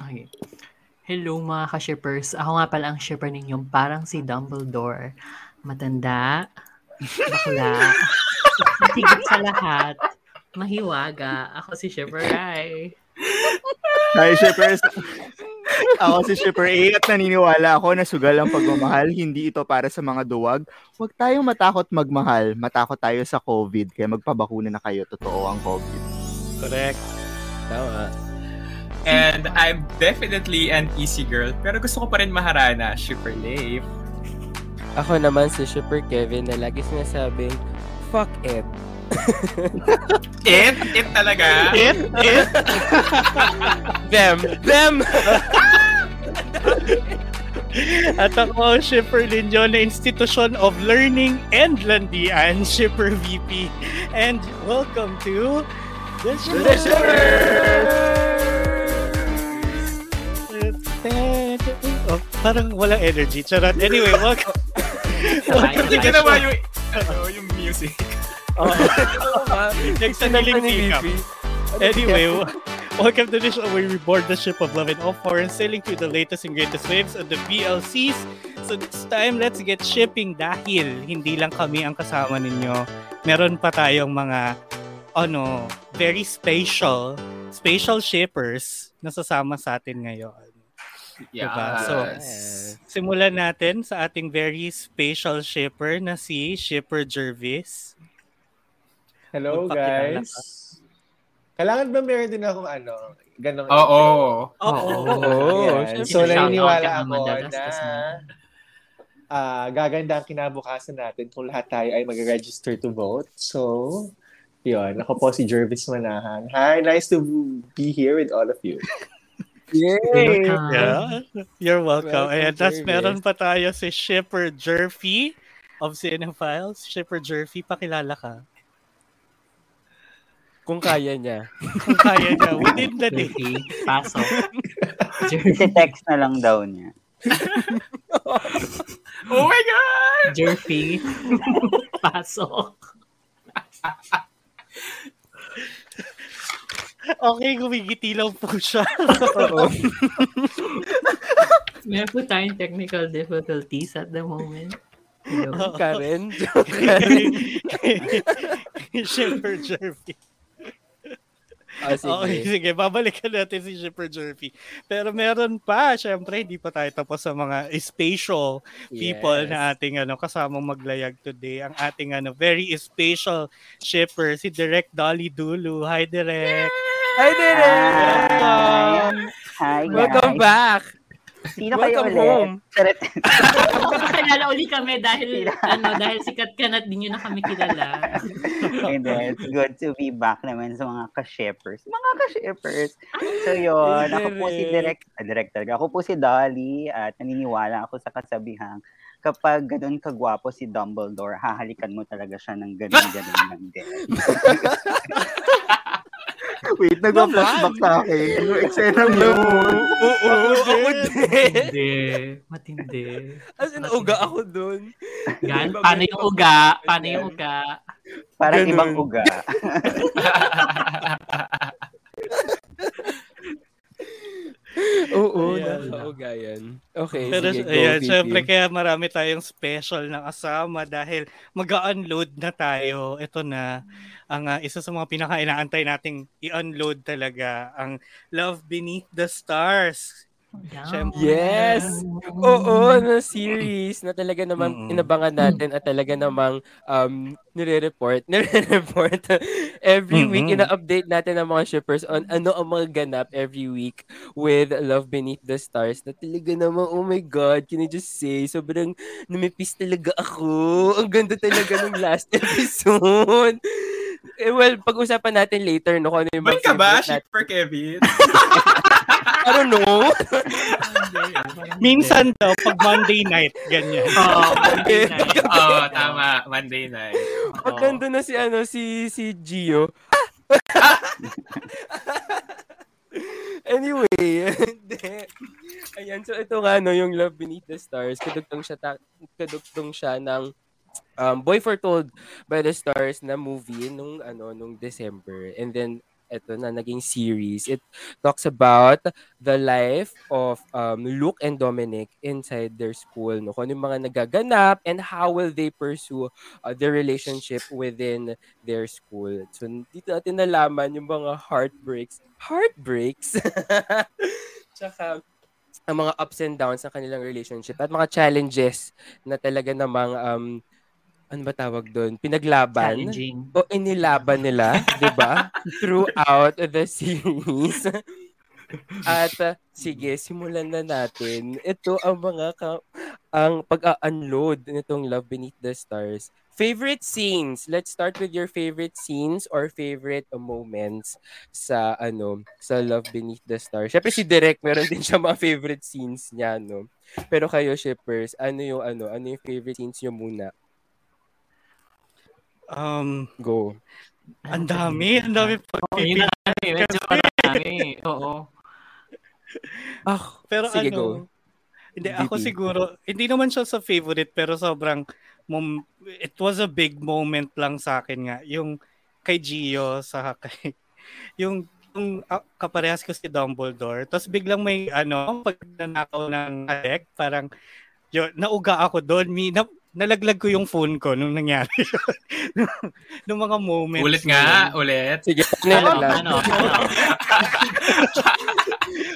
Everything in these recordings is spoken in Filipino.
Okay. Hello mga ka-shippers. Ako nga pala ang shipper ninyong parang si Dumbledore. Matanda, bakla, higit sa lahat, mahiwaga. Ako si Shipper Rai. Hi, shippers. ako si Shipper A at naniniwala ako na sugal ang pagmamahal. Hindi ito para sa mga duwag. Huwag tayong matakot magmahal. Matakot tayo sa COVID. Kaya magpabakuna na kayo. Totoo ang COVID. Correct. Tama. And I'm definitely an easy girl, pero gusto ko pa rin maharana, super lame. Ako naman si Super Kevin na lagi sinasabing, fuck it. it? It talaga? It? It? them. Them! At ako ang shipper ninyo na Institution of Learning and Landian, Shipper VP. And welcome to The Shipper! Oh, parang walang energy. Charot. Anyway, welcome. Hindi ka naman yung, ano, yung music. Oh, Nagsaniling pick Anyway, welcome to the show where we board the ship of love and offer and sailing through the latest and greatest waves of the VLCs. So this time, let's get shipping dahil hindi lang kami ang kasama ninyo. Meron pa tayong mga ano, very special, special shippers na sasama sa atin ngayon. Yes. Diba? So, simulan natin sa ating very special shipper na si Shipper Jervis. Hello, guys. Kailangan ba meron din ako ano, ganong Oo. Oo. Oo. So, naniniwala ako na uh, gaganda ang kinabukasan natin kung lahat tayo ay mag-register to vote. So, yun. Ako po si Jervis Manahan. Hi, nice to be here with all of you. Yay! Yeah, you're welcome. welcome Ayan, tapos meron pa tayo si Shipper Jerfy of Cinephiles. Shipper Jerfy, pakilala ka. Kung kaya niya. Kung kaya niya. Within the day. Pasok. Jerfy text na lang daw niya. oh my God! Jerfy. Pasok. Okay, gumigiti lang po siya. Meron po tayong technical difficulties at the moment. Hello. Karen? Shipper Jervy. Oh, sige. Okay, sige. Babalikan natin si Shipper Jervy. Pero meron pa, syempre, hindi pa tayo tapos sa mga special people yes. na ating ano, kasamang maglayag today. Ang ating ano, very special shipper, si Direct Dolly Dulu. Hi, Direct! Yay! Hi, Direct! Welcome! Hi, guys. Welcome back! Sino Welcome kayo home. ulit? Magpapakilala uli kami dahil ano dahil sikat ka na din yun na kami kilala. And then, it's good to be back naman sa mga ka-shippers. Mga ka-shippers. So yun, ako po si Direct, ah, Director. Ako po si Dolly at naniniwala ako sa kasabihang kapag ganun kagwapo si Dumbledore, hahalikan mo talaga siya ng ganun-ganun lang din. Wait, nagpa-flashback sa akin. Yung eksena mo. Oo, din. Matindi. Matindi. As in, uga ako dun. Gan, paano yung uga? Paano yung uga? Parang ibang uga. Oo, Ayan. nakaugayan. Okay, Pero sige, go, ayan, Pipi. syempre kaya marami tayong special na kasama dahil mag-unload na tayo. Ito na ang ah, isa sa mga pinaka-inaantay nating i-unload talaga ang Love Beneath the Stars. Syempre. Yes! Oo, na series na talaga namang inabangan natin at talaga namang um, nire-report, nire-report every week, Mm-mm. ina-update natin ang mga shippers on ano ang mga ganap every week with Love Beneath the Stars na talaga namang, oh my God, can I just say, sobrang namipis talaga ako. Ang ganda talaga ng last episode. Eh, well, pag-usapan natin later, no, kung ano yung mga ka ba, shipper Kevin? I don't know. Minsan daw, pag Monday night, ganyan. Oo, Monday night. Oo, tama. Monday night. Maganda na si ano si si Gio. anyway. Ayan, so ito nga no, yung Love Beneath the Stars, kadugtong siya ta- kadugtong siya ng um, Boy Foretold by the Stars na movie nung ano nung December. And then eto na naging series. It talks about the life of um, Luke and Dominic inside their school. No? Kung ano yung mga nagaganap and how will they pursue uh, their relationship within their school. So, dito natin nalaman yung mga heartbreaks. Heartbreaks? Tsaka, ang mga ups and downs ng kanilang relationship at mga challenges na talaga namang um, ano ba tawag doon? Pinaglaban Challenging. o inilaban nila, 'di ba? Throughout the series. At uh, sige, simulan na natin. Ito ang mga ka- ang pag-unload nitong Love Beneath the Stars. Favorite scenes. Let's start with your favorite scenes or favorite uh, moments sa ano, sa Love Beneath the Stars. Syempre si Direk, meron din siya mga favorite scenes niya, no. Pero kayo shippers, ano yung ano, ano yung favorite scenes niyo muna? Um, Go. ang dami, ang dami eh. Medyo marami. Oo. Ah, Pero sige, ano, go. hindi ako DP. siguro, hindi naman siya sa favorite pero sobrang mom, it was a big moment lang sa akin nga yung kay Gio sa kay yung yung ah, kaparehas ko si Dumbledore. Tapos biglang may ano, pag nanakaw ng Alec, parang yun, nauga ako doon. Mi, na, nalaglag ko yung phone ko nung nangyari yun. nung mga moments. Ulit nga, yun. ulit. Sige, Ano, ano, ano?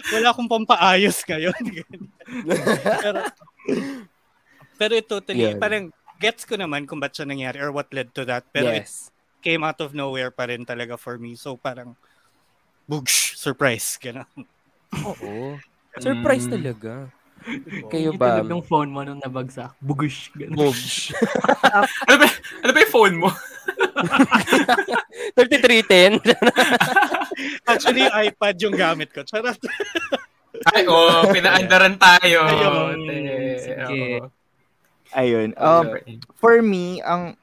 Wala akong pampaayos ngayon. pero, pero it totally, Yan. parang gets ko naman kung ba't siya nangyari or what led to that. Pero it yes. came out of nowhere pa rin talaga for me. So parang, bugsh, surprise. Ganun. Oo. Surprise Mm. talaga. Kayo Yung ba? tunog ng phone mo nung nabagsak. Bugush. Boobs. ano, ba, ano ba yung phone mo? 3310. Actually, iPad yung gamit ko. Charot. Ay, oh, pinaandaran tayo. Ayun. Sige. Ayun. Um, for me, ang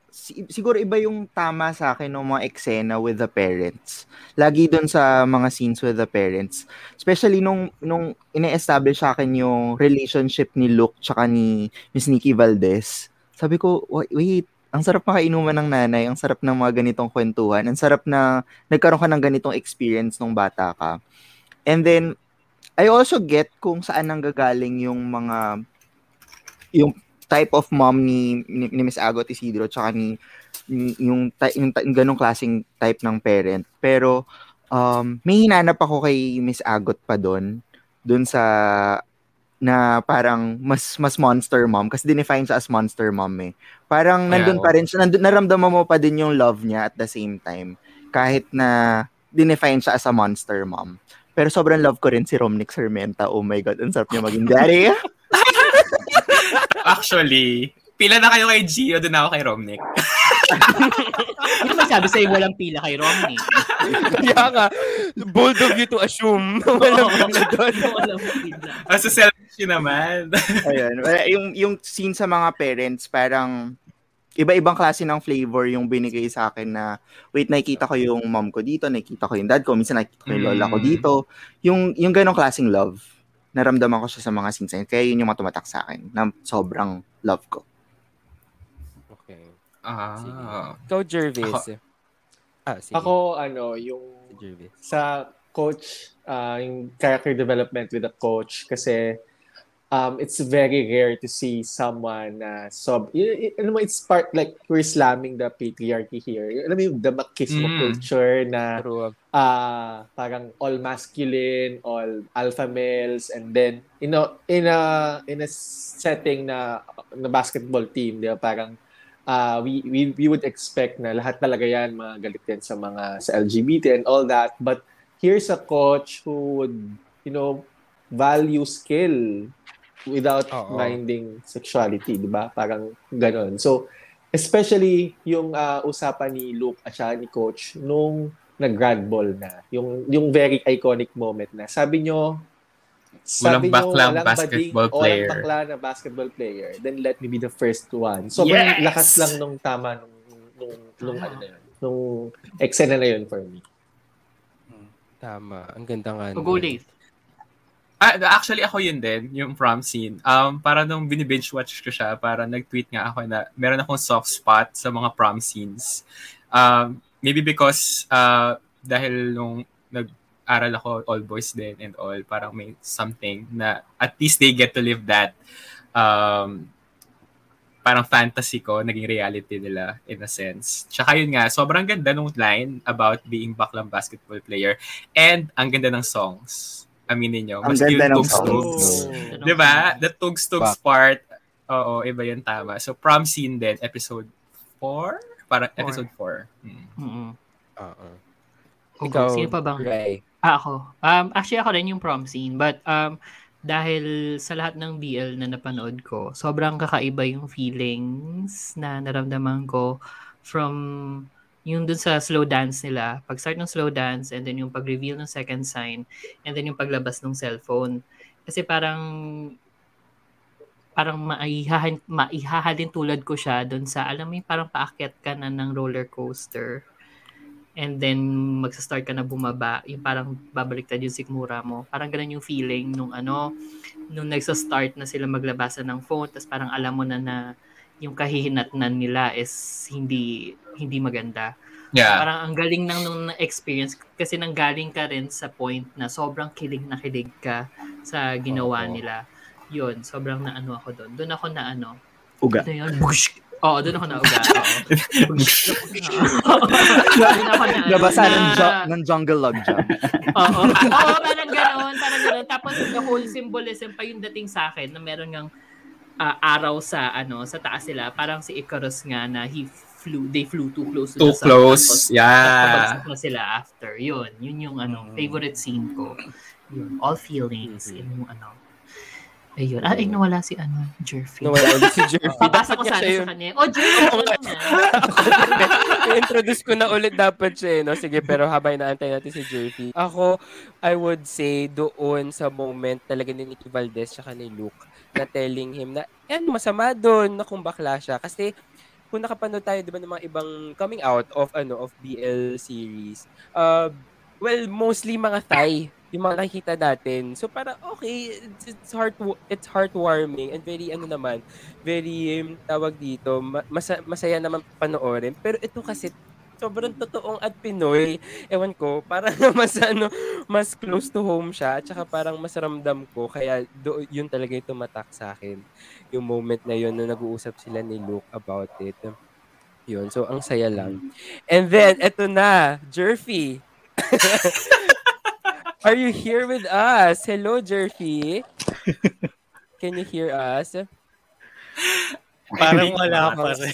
siguro iba yung tama sa akin ng mga eksena with the parents. Lagi doon sa mga scenes with the parents. Especially nung nung ine-establish sa akin yung relationship ni Luke tsaka ni Miss Nikki Valdez. Sabi ko, "Wa- wait, ang sarap makainuman ng nanay, ang sarap ng mga ganitong kwentuhan, ang sarap na nagkaroon ka ng ganitong experience nung bata ka. And then, I also get kung saan nanggagaling yung mga yung type of mom ni ni, ni Miss Agot Isidro tsaka ni, ni yung, yung, yung ganong klaseng type ng parent. Pero um, may hinanap ako kay Miss Agot pa doon doon sa na parang mas mas monster mom kasi dinefine siya as monster mom eh. Parang nandun Yeah. pa rin siya, nandun, naramdaman mo pa din yung love niya at the same time kahit na dinefine siya as a monster mom. Pero sobrang love ko rin si Romnick Sarmenta. Oh my God, ang sarap niya maging daddy. Actually, pila na kayo kay Gio, doon ako kay Romnick. Hindi naman sabi sa'yo walang pila kay Romney. Kaya nga, bold of you to assume na walang pila doon. walang pila. Ah, sa selfish yun naman. Ayun. Yung, yung scene sa mga parents, parang iba-ibang klase ng flavor yung binigay sa akin na wait, nakikita ko yung mom ko dito, nakikita ko yung dad ko, minsan nakikita ko yung lola ko Mm. dito. Yung, yung ganong klaseng love, naramdaman ko siya sa mga yun. Kaya yun yung matumatak sa akin na sobrang love ko. Okay. Ah. Ikaw, Jervis. Ako- ah, sige. Ako, ano, yung Jervis. sa coach, uh, yung character development with a coach kasi um, it's very rare to see someone na uh, sub, y- y- alam mo, it's part like we're slamming the patriarchy here. Alam mo yung the machismo Mm. culture na uh, parang all masculine, all alpha males, and then, you know, in a, in a setting na, na basketball team, di ba, parang uh, we, we, we would expect na lahat talaga yan mga galit yan sa mga sa LGBT and all that. But here's a coach who would, you know, value skill without Oo. minding sexuality, di ba? Parang ganon. So, especially yung uh, usapan ni Luke at saka ni Coach nung nag-grad ball na. Yung, yung very iconic moment na. Sabi nyo, sabi Walang baklang nyo, walang basketball bading, player. Walang bakla na basketball player. Then let me be the first one. Sobrang Yes! lakas lang nung tama nung, nung, nung, ano na yun. Nung eksena na yun for me. Tama. Ang ganda nga. So, go late. Ah, actually, ako yun din, yung prom scene. Um, para nung binibinge watch ko siya, para nag-tweet nga ako na meron akong soft spot sa mga prom scenes. Um, maybe because uh, dahil nung nag-aral ako all boys din and all, parang may something na at least they get to live that um, parang fantasy ko, naging reality nila in a sense. Tsaka yun nga, sobrang ganda nung line about being baklang basketball player and ang ganda ng songs. Aminin nyo. Ang Mas ganda ng yung tugs-tugs. songs. Di ba? The tugs-tugs part, oo, iba yun tama. So, prom scene din, episode 4? Parang Four. episode 4. Mm-mm. Oo. Okay, Ikaw, sino pa bang? Ray. Ah, ako. Um, actually, ako rin yung prom scene. But, um, dahil sa lahat ng BL na napanood ko, sobrang kakaiba yung feelings na naramdaman ko from yung dun sa slow dance nila. Pag start ng slow dance and then yung pag-reveal ng second sign and then yung paglabas ng cellphone. Kasi parang parang maihahan, maihahalin tulad ko siya dun sa, alam mo parang paakyat ka na ng roller coaster and then magsa-start ka na bumaba, yung parang babaliktad yung sikmura mo. Parang ganun yung feeling nung ano, nung nagsa-start na sila maglabasan ng phone, tapos parang alam mo na na yung kahihinatnan nila is hindi hindi maganda. Yeah. Parang ang galing nang nung experience kasi nanggaling ka rin sa point na sobrang kilig na kilig ka sa ginawa nila. Yun, sobrang na ano ako doon. Doon ako na ano. Uga. Ano yun? Bush! Oo, doon ako na uga. Oo. Bush! Doon ako na ano, Nabasa ng, ju- ng jungle log jump. Oo. Oo, parang gano'n, parang gano'n. Tapos the whole symbolism pa yung dating sa akin na meron ngang ah, araw sa ano sa taas sila. Parang si Icarus nga na he flew, they flew too close to Too the sun. close, Tapos, yeah. nagpabagsak na sila after. Yun, yun yung ano, favorite scene ko. Yun, all feelings. Yun yung ano. Ayun. Ah, ay, nawala si ano, Jerfy. Nawala ulit si Jerfy. Papasa ko sana siya sa kanya. Oh, Jerfy. I-introduce ko na ulit dapat siya, eh, no? Sige, pero habang inaantay natin si Jerfy. Ako, I would say, doon sa moment talaga ni Nicky Valdez tsaka ni Luke na telling him na, yan, masama doon na kung bakla siya. Kasi, kung nakapanood tayo, di ba, ng mga ibang coming out of, ano, of BL series, uh, well, mostly mga Thai, yung mga nakikita natin. So, para, okay, it's, it's heart, it's heartwarming and very, ano naman, very, um, tawag dito, ma- masa- masaya naman panoorin. Pero ito kasi, sobrang totoong at Pinoy. Ewan ko, parang mas ano, mas close to home siya. At saka parang mas ramdam ko. Kaya do, yun talaga yung tumatak sa akin. Yung moment na yun na nag-uusap sila ni Luke about it. Yun. So, ang saya lang. And then, eto na, Jerfy. Are you here with us? Hello, Jerfy. Can you hear us? Parang wala pa rin.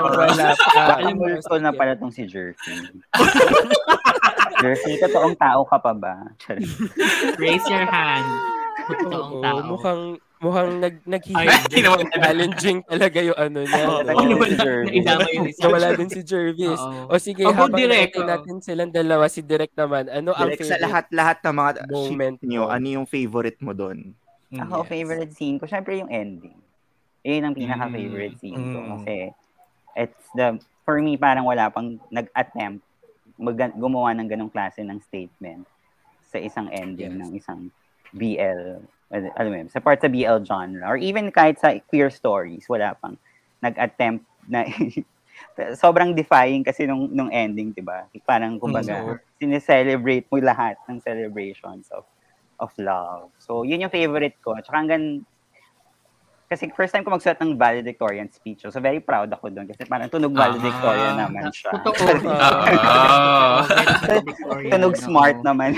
wala pa. Alam mo, gusto na pala tong si Jerky. Jerky, totoong tao ka pa ba? Raise your hand. Totoong Oo, tao. mukhang mukhang nag Ay, naghihintay challenging talaga yung ano niya. Oo, no? Jervis. din si Jervis. O sige, Ako, habang direct, natin oo. natin silang dalawa, si Direk naman, ano ang Direk, sa favorite? lahat-lahat ng mga moment mo? ano yung favorite mo doon? Ako, favorite scene ko, syempre yung ending. Yun ang pinaka-favorite scene ko. Mm. Kasi, it's the, for me, parang wala pang nag-attempt mag- gumawa ng ganong klase ng statement sa isang ending ng isang BL, alam mo yun, sa part sa BL genre, or even kahit sa queer stories, wala pang nag-attempt na sobrang defying kasi nung, nung ending, di ba? Parang, kumbaga, Oo. sineselebrate mo lahat ng celebrations of of love. So, yun yung favorite ko. Tsaka hanggang, kasi first time ko magsulat ng valedictorian speech. So, very proud ako doon. Kasi parang tunog valedictorian Ah. naman siya. Totoo. Ah. tunog smart naman.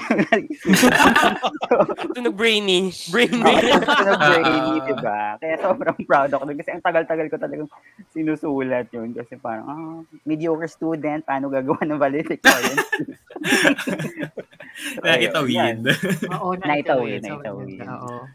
Tunog brainy. Brainy. Tunog brainy, di ba? Kaya sobrang proud ako doon. Kasi ang tagal-tagal ko talagang sinusulat yun. Kasi parang, ah, mediocre student, paano gagawa ng valedictorian speech? Nakitawid. Oo, naitawid. naitawid. Oo.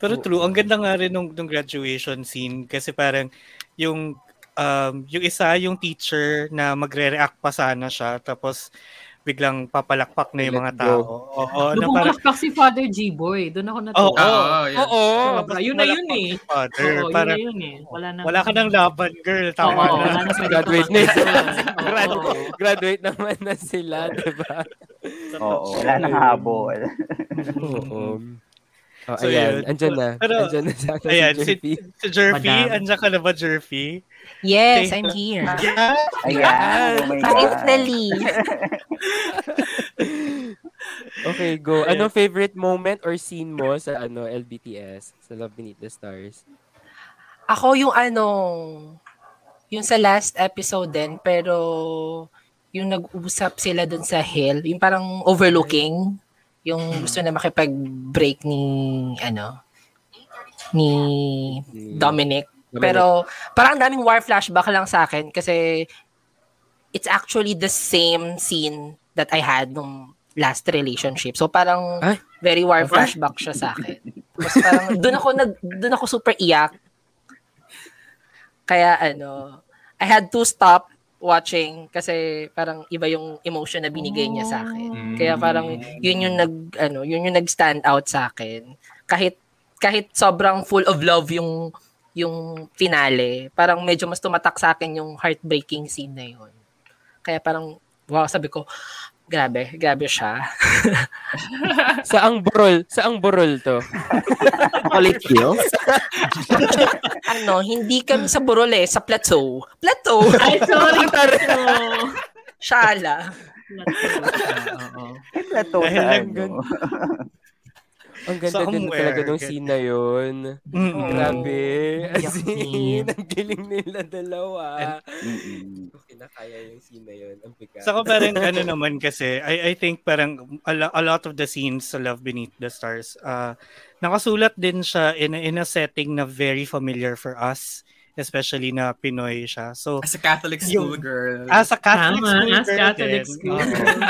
Pero true, ang ganda nga rin nung, nung graduation scene kasi parang yung um, yung isa yung teacher na magre-react pa sana siya tapos biglang papalakpak na yung mga tao. go. Oo, na parang si Father G-Boy. Doon ako Oo, natuwa. Oo, yan. Oo. Sobra. Yun na yun eh. father, Oo, yun parang na yun eh. Wala na. wala ka ng laban, girl. Tama Oo, na. wala na Graduate na Oo. graduate naman na sila, di ba? Oo, wala nang habol. Oo. Oh, So, ayan, yun. andyan na. Pero- andyan na sa akin Ayan, si si, Jerpy. si Jerpy, Madam. andyan ka na ba, Jerpy? Yes, Okay. I'm here. Yeah. Ayan, oh my God. Finally. Okay, go. Anong favorite moment or scene mo sa ano LBTS? Sa Love Beneath the Stars? Ako yung ano, yung sa last episode din, pero yung nag-usap sila dun sa hill, yung parang overlooking, yung gusto na makipag-break ni, ano, ni Dominic. Dominic. Pero parang ang daming war flashback lang sa akin kasi it's actually the same scene that I had nung last relationship. So parang Ay. very war flashback siya sa akin. Tapos parang doon ako nag doon ako super iyak. Kaya ano, I had to stop watching kasi parang iba yung emotion na binigay niya sa akin. Kaya parang yun yung nag ano, yun yung nag-stand out sa akin. Kahit kahit sobrang full of love yung yung finale, parang medyo mas tumatak sa akin yung heartbreaking scene na yun. Kaya parang, wow, sabi ko, grabe, grabe siya. Saang burol? Saang burol to? Chocolate Hills? ano, hindi kami sa Burol eh, sa Plateau. Plateau! Ay, sorry. Shala. Oo. Plateau Dahil sa lang ano. Ang ganda din talaga nung scene na yun. Mm-mm. Grabe. As in, ang galing nila dalawa. Mm-mm. Okay na kaya yung scene na yun. Ang bigat. Saka parang ano naman kasi, I, I think parang a, lo- a lot of the scenes sa Love Beneath the Stars, uh, nakasulat din siya in a, in a setting na very familiar for us, especially na Pinoy siya. So, As a Catholic school Yung- girl. as a Catholic Tama, school as girl Catholic din. school Oo.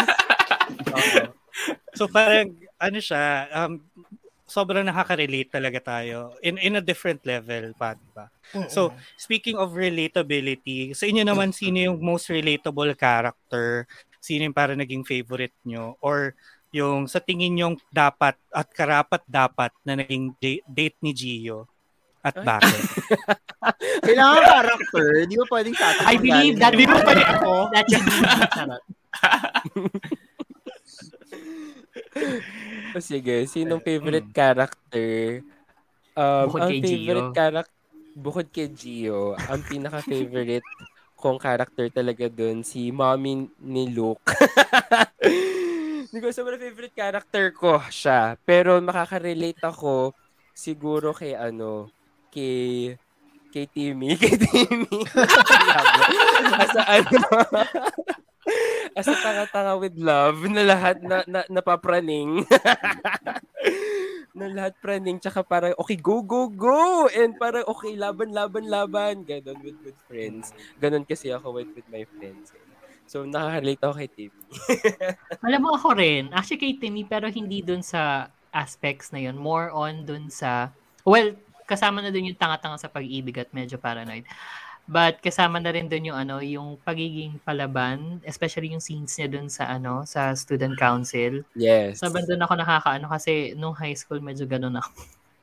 Oo. So parang ano siya, um, sobrang nakaka-relate talaga tayo in in a different level pa, di ba? So, speaking of relatability, sa inyo naman sino yung most relatable character? Sino yung para naging favorite nyo? Or yung sa tingin nyong dapat at karapat dapat na naging da- date ni Gio? At bakit? Kailangan character. Di ba pwedeng sa atin? I believe that Hindi mo pwede ako. That should be Charot. O sige, sinong favorite character? Um, Bukod ang kay favorite Gio. character, bukod kay Gio, ang pinaka-favorite kong character talaga dun, si mommy ni Luke. Hindi ko sobrang favorite character ko siya. Pero makaka-relate ako siguro kay ano, kay kay Timmy, kay Timmy. Asa ano, Asa tanga-tanga with love na lahat na, na napapraning. na lahat praning tsaka parang okay go go go and parang okay laban laban laban ganon with with friends ganon kasi ako with with my friends so nakaka-relate ako kay Timmy Alam mo ako rin, actually kay Timmy, pero hindi dun sa aspects na yun. More on dun sa, well, kasama na dun yung tanga-tanga sa pag-ibig at medyo paranoid. But kasama na rin dun yung ano, yung pagiging palaban, especially yung scenes niya dun sa ano, sa student council. yes Sabi dun ako nakakaano kasi nung high school medyo ganun ako.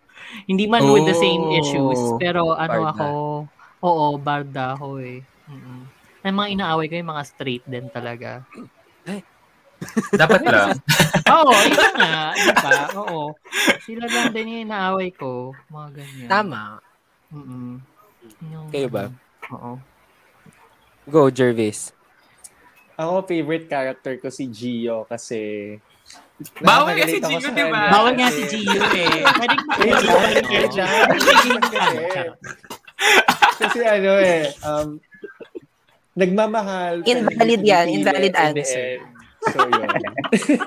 Hindi man with the same Oh, issues, pero ano barda. ako, oo, barda ako eh. Mm-mm. Ang mga inaaway ko yung mga straight din talaga. Dapat lang. Oo, yun nga. Di ba? Oo. Sila lang din yung inaaway ko. Mga ganyan. Tama. Mm-mm. Yung, Kayo ba? Oo. Go, Jervis. Ako, favorite character ko si Gio kasi Bawal nga si Gio, di ba? Bawal nga si Gio eh. Pwedeng lang. Kasi ano eh, um, nagmamahal. Invalid yan, invalid answer. So, yun.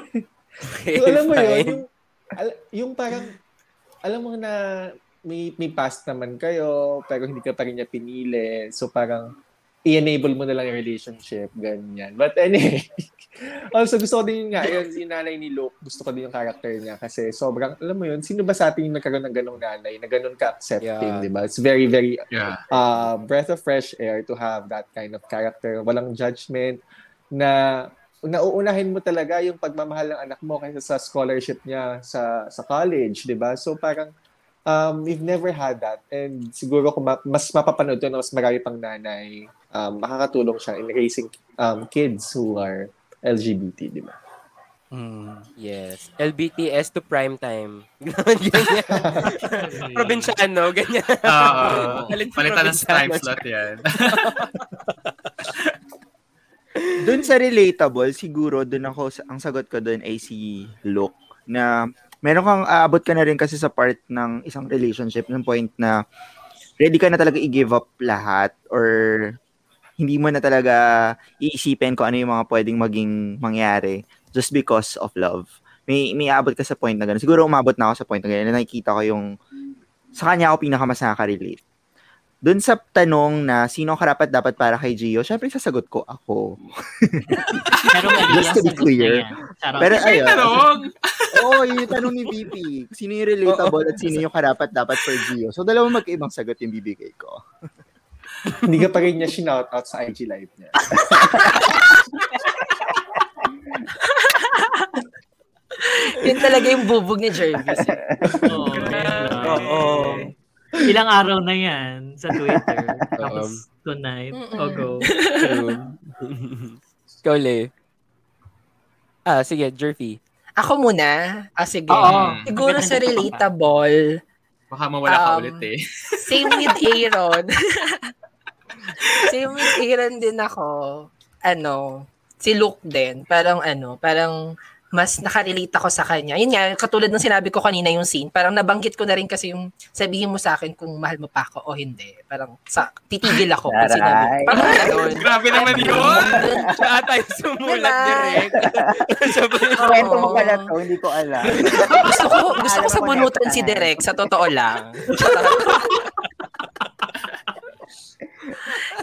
so, alam mo yun, yung, al- yung parang, alam mo na may, may past naman kayo, pero hindi ka pa rin niya pinili. So, parang, i-enable mo na lang yung relationship, ganyan. But anyway, also gusto ko din yun nga, yun, yung nanay ni Luke, gusto ko din yung character niya kasi sobrang, alam mo yun, sino ba sa atin yung nagkaroon ng ganong nanay, na ganon ka-accepting, Yeah. di ba? It's very, very Yeah. uh, breath of fresh air to have that kind of character. Walang judgment na nauunahin mo talaga yung pagmamahal ng anak mo kaysa sa scholarship niya sa sa college, 'di ba? So parang um, we've never had that and siguro kung ma- mas mapapanood to na mas marami pang nanay, um, makakatulong siya in raising um, kids who are LGBT, 'di ba? Yes. LBTS to prime time. ganyan. Probinsyano, ganyan. Oo. Sa Palitan ng time slot yan. Doon sa relatable, siguro doon ako, ang sagot ko doon ay si Luke na meron kang aabot ka na rin kasi sa part ng isang relationship ng point na ready ka na talaga i-give up lahat or hindi mo na talaga iisipin kung ano yung mga pwedeng maging mangyari just because of love. May may aabot ka sa point na gano'n. Siguro umabot na ako sa point na gano'n. na Nakikita ko yung sa kanya ako pinakamas nakaka-relate. Doon sa tanong na sino ang karapat dapat para kay Gio, syempre sasagot ko ako. Pero mali Just to be clear. Pero ayun. tanong. Oo, yun yung tanong ni VP. Sino yung relatable at sino yung karapat dapat for Gio. So, dalawang magkaibang sagot yung bibigay ko. Hindi ka pa rin niya shinout out sa IG live niya. Yun talaga yung bubog ni Jervis. Oo. Oo. Ilang araw na yan sa Twitter. Tapos tonight. O go. True. Ikaw, Le. Ah, sige, Jervy. Ako muna. Ah, sige. Oo. Siguro sa relatable, Baka mawala ka Um, ulit eh. same with Aaron. same with Aaron din ako. Ano, si Luke din. Parang ano, parang mas nakarelate ako sa kanya. Yun nga, katulad ng sinabi ko kanina yung scene, parang nabanggit ko na rin kasi yung sabihin mo sa akin kung mahal mo pa ako o hindi. Parang sa, titigil ako pag sinabi. Taray. Parang ganun. Grabe naman yun! Siya yung sumulat Diba? direct. Siya ba Kwento mo pala to, hindi ko alam. gusto ko, gusto ko sa bunutan si Direk, sa totoo lang.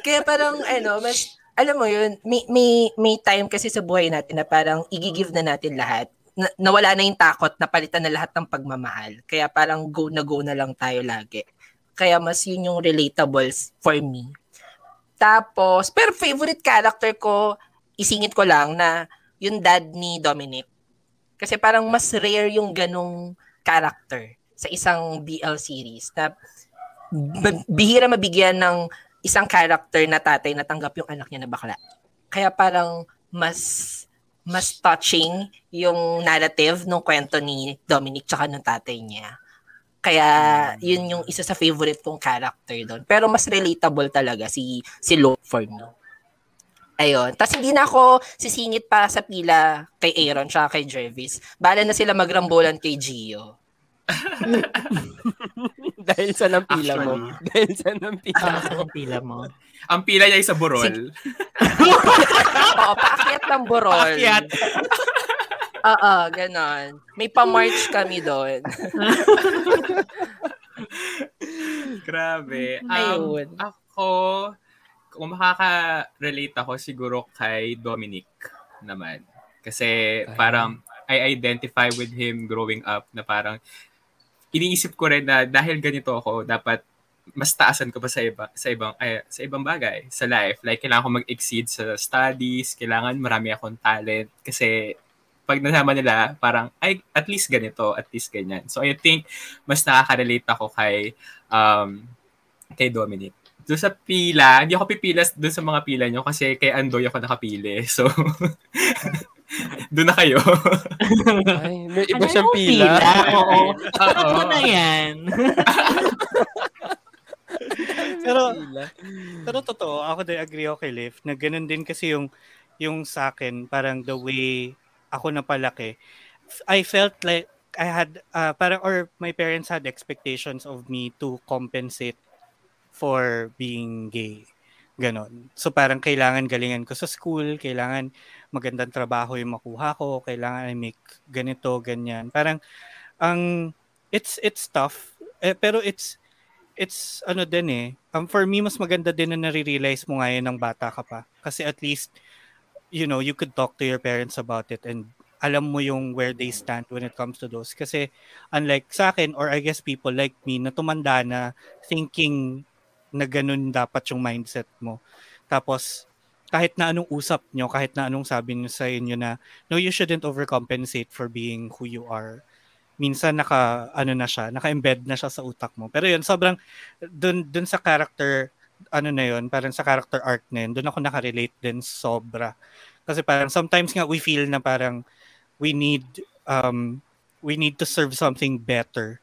Kaya parang, ano, mas, alam mo yun, may, may, may time kasi sa buhay natin na parang i-give na natin lahat. Na, nawala na yung takot na palitan na lahat ng pagmamahal. Kaya parang go na go na lang tayo lagi. Kaya mas yun yung relatables for me. Tapos, pero favorite character ko, isingit ko lang na yung dad ni Dominic. Kasi parang mas rare yung ganong character sa isang BL series na bihira mabigyan ng isang character na tatay na tanggap yung anak niya na bakla. Kaya parang mas mas touching yung narrative ng kwento ni Dominic tsaka ng tatay niya. Kaya yun yung isa sa favorite kong character doon. Pero mas relatable talaga si si Luke for. Ayun. Tapos hindi na ako sisingit pa sa pila kay Aaron tsaka kay Jervis. Bala na sila magrambulan kay Gio. Dahil sa ng pila mo. Dahil sa ng pila Ah, mo. sa pila mo. Ang pila niya ay sa burol. Oo, paakyat ng burol. Paakyat. Oo, ganon. May pa-march kami doon. Grabe. Um, Ayun. ako, kung makaka-relate ako siguro kay Dominic naman. Kasi parang I identify with him growing up na parang iniisip ko rin na dahil ganito ako, dapat mas taasan ko pa sa iba sa ibang ay, sa ibang bagay sa life. Like kailangan ko mag-exceed sa studies, kailangan marami akong talent kasi pag nasama nila, parang, ay, at least ganito, at least ganyan. So, I think, mas nakaka-relate ako kay, um, kay Dominic. Doon sa pila, hindi ako pipila doon sa mga pila nyo kasi kay Andoy ako nakapili. So, doon na kayo. Ay, may iba Ano siyang yung pila. Oo. Oo. Ano na yan? Pero pero, pero totoo, ako din agree ako kay Liv, na ganun din kasi yung, yung sa akin, parang the way ako napalaki. I felt like I had, uh, parang, or my parents had expectations of me to compensate for being gay. Ganon. So parang kailangan galingan ko sa school, kailangan magandang trabaho yung makuha ko, kailangan I make ganito, ganyan. Parang ang it's it's tough eh, pero it's it's ano din eh. Um, for me mas maganda din na nare-realize mo ngayon ng bata ka pa kasi at least you know, you could talk to your parents about it and alam mo yung where they stand when it comes to those. Kasi unlike sa akin or I guess people like me na tumanda na thinking na ganun dapat yung mindset mo. Tapos, kahit na anong usap nyo, kahit na anong sabi nyo sa inyo na, no, you shouldn't overcompensate for being who you are. Minsan naka, ano na siya, naka-embed na siya sa utak mo. Pero yun, sobrang, dun, dun sa character, ano na yun, parang sa character arc na yun, dun ako nakarelate din sobra. Kasi parang sometimes nga we feel na parang we need, um, we need to serve something better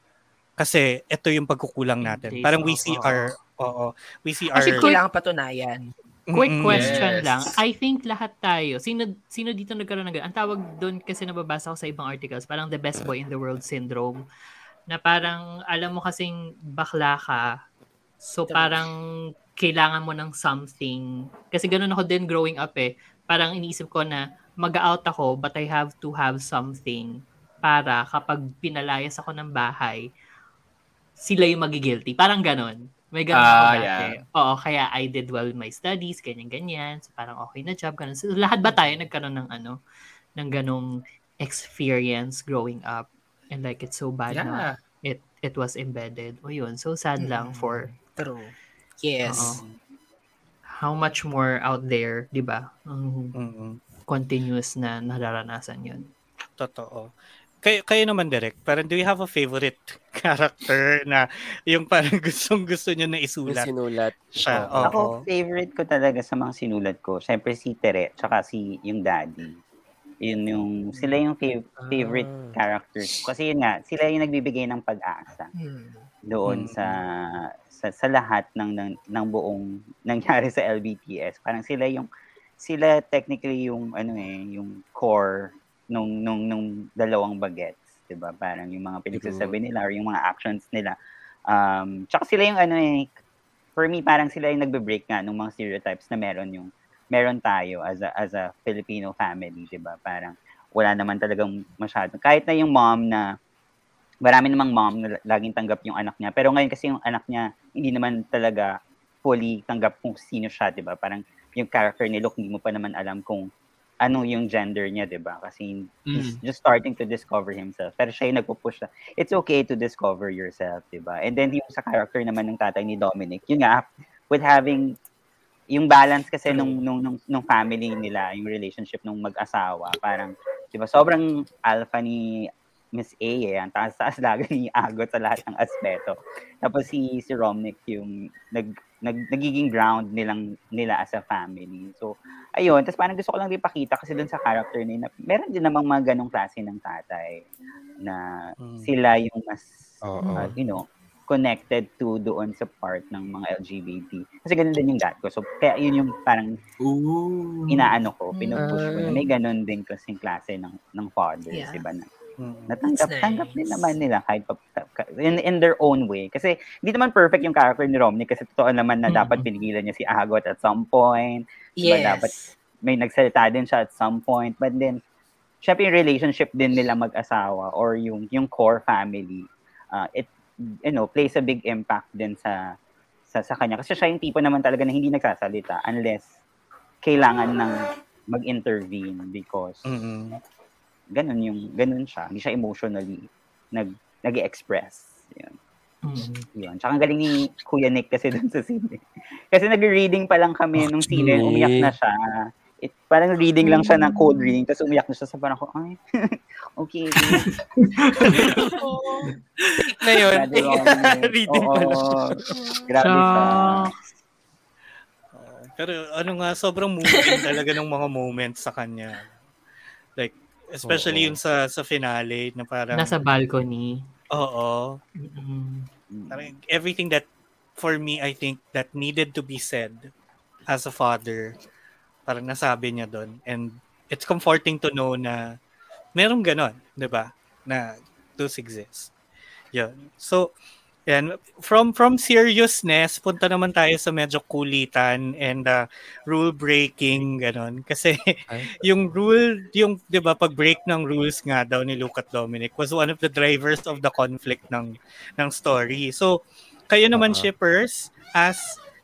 kasi ito yung pagkukulang natin. Parang we see our Oo. We see our... Actually, kailangan patunayan. Quick question Yes. lang. I think lahat tayo, sino, sino dito nagkaroon ng ganun? Ang tawag doon kasi nababasa ko sa ibang articles, parang the best boy in the world syndrome. Na parang, alam mo kasing bakla ka, so parang kailangan mo ng something. Kasi ganun ako din growing up eh. Parang iniisip ko na mag-out ako, but I have to have something para kapag pinalayas ako ng bahay, sila yung magigilty. Parang ganun. May ganun ako Ah, dati. yeah. Oo, kaya I did well in my studies, ganyan-ganyan. So, parang okay na job, ganun. So, lahat ba tayo nagkaroon ng ano, ng ganong experience growing up? And like, it's so bad na Yeah. it it was embedded. O yun, so sad lang for... True. Yes. Oo. how much more out there, di ba? Ang continuous na nararanasan yun. Totoo. Kayo, kayo naman, Derek, parang do you have a favorite character na yung parang gustong gusto nyo na isulat? sinulat. Siya, oo. Ako, favorite ko talaga sa mga sinulat ko, syempre si Tere, tsaka si yung daddy. Yun yung, sila yung fav- favorite characters. Kasi yun nga, sila yung nagbibigay ng pag-asa doon sa sa sa lahat ng ng, ng buong nangyari sa LBTS. Parang sila yung sila technically yung ano eh, yung core nung nung nung dalawang bagets, 'di ba? Parang yung mga pinagsasabi nila or yung mga actions nila. Um, tsaka sila yung ano eh, for me parang sila yung nagbe-break nga ng mga stereotypes na meron yung meron tayo as a as a Filipino family, 'di ba? Parang wala naman talagang masyado. Kahit na yung mom na marami namang mom na laging tanggap yung anak niya. Pero ngayon kasi yung anak niya, hindi naman talaga fully tanggap kung sino siya, di ba? Parang yung character ni Luke, hindi mo pa naman alam kung ano yung gender niya, di ba? Kasi he's Mm. just starting to discover himself. Pero siya yung nagpo-push na, it's okay to discover yourself, di ba? And then yung sa character naman ng tatay ni Dominic, yun nga, with having yung balance kasi nung, nung, nung, nung family nila, yung relationship nung mag-asawa, parang, di ba, sobrang alpha ni Miss A eh. Ang taas-taas lagi ni Agot sa lahat ng aspeto. Tapos si, si Romnick yung nag, nag, nagiging ground nilang, nila as a family. So, ayun. Tapos parang gusto ko lang din pakita kasi dun sa character nila, meron din namang mga ganong klase ng tatay na sila yung mas, uh, you know, connected to doon sa part ng mga LGBT. Kasi ganun din yung dad ko. So, kaya yun yung parang inaano ko, pinupush ko. na May ganun din kasing klase ng, ng fathers, Yeah. diba? Na, Mm. natanggap, nice. tanggap din naman nila kahit in, in their own way. Kasi hindi naman perfect yung character ni Romney kasi totoo naman na dapat pinigilan niya si Agot at some point. Diba? Yes. Dapat may nagsalita din siya at some point. But then, syempre yung relationship din nila mag-asawa or yung yung core family, uh, it you know, plays a big impact din sa sa, sa kanya. Kasi siya yung tipo naman talaga na hindi nagsasalita unless kailangan ng mag-intervene because Mm-mm. Ganun yung ganun siya. Hindi siya emotionally nag nag-express. Yun. Yun. Tsaka ang galing ni Kuya Nick kasi dun sa scene. Kasi nag-reading pa lang kami nung scene, Actually. umiyak na siya. It, parang reading lang siya ng code reading, tapos umiyak na siya sa parang ko, ay, okay. na yun. Reading Oo. pala siya. Grabe siya. Pero ano nga, sobrang moving talaga ng mga moments sa kanya. Like, especially Oo. yun sa sa finale na parang... Nasa balcony. Oo. Mm. Parang everything that for me, I think that needed to be said as a father. Parang nasabi niya doon. And it's comforting to know na merong ganon, di ba? Na those exist. Yun. So, yan. From, from seriousness, punta naman tayo sa medyo kulitan and uh, rule breaking, ganon. Kasi yung rule, yung, di ba, pag-break ng rules nga daw ni Luke at Dominic was one of the drivers of the conflict ng, ng story. So, kayo naman, Uh-huh. shippers, as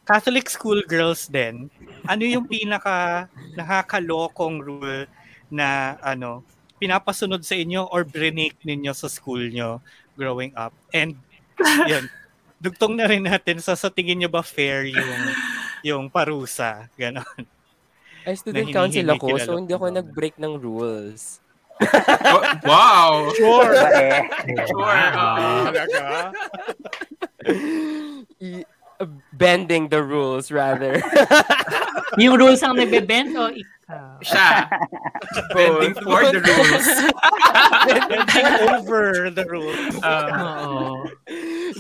Catholic school girls din, ano yung pinaka nakakalokong rule na ano pinapasunod sa inyo or break ninyo sa school nyo growing up? And yun, dugtong na rin natin sa sa tingin nyo ba fair yung yung parusa, ganon. Ay, student council ako, so hindi ako nag-break ng rules. wow! Sure. Bae. Sure. Talaga? I- uh, bending the rules, rather. yung rules ang nagbe-bend o ikaw? Siya. Bending for the rules. Bending over the rules. Oo.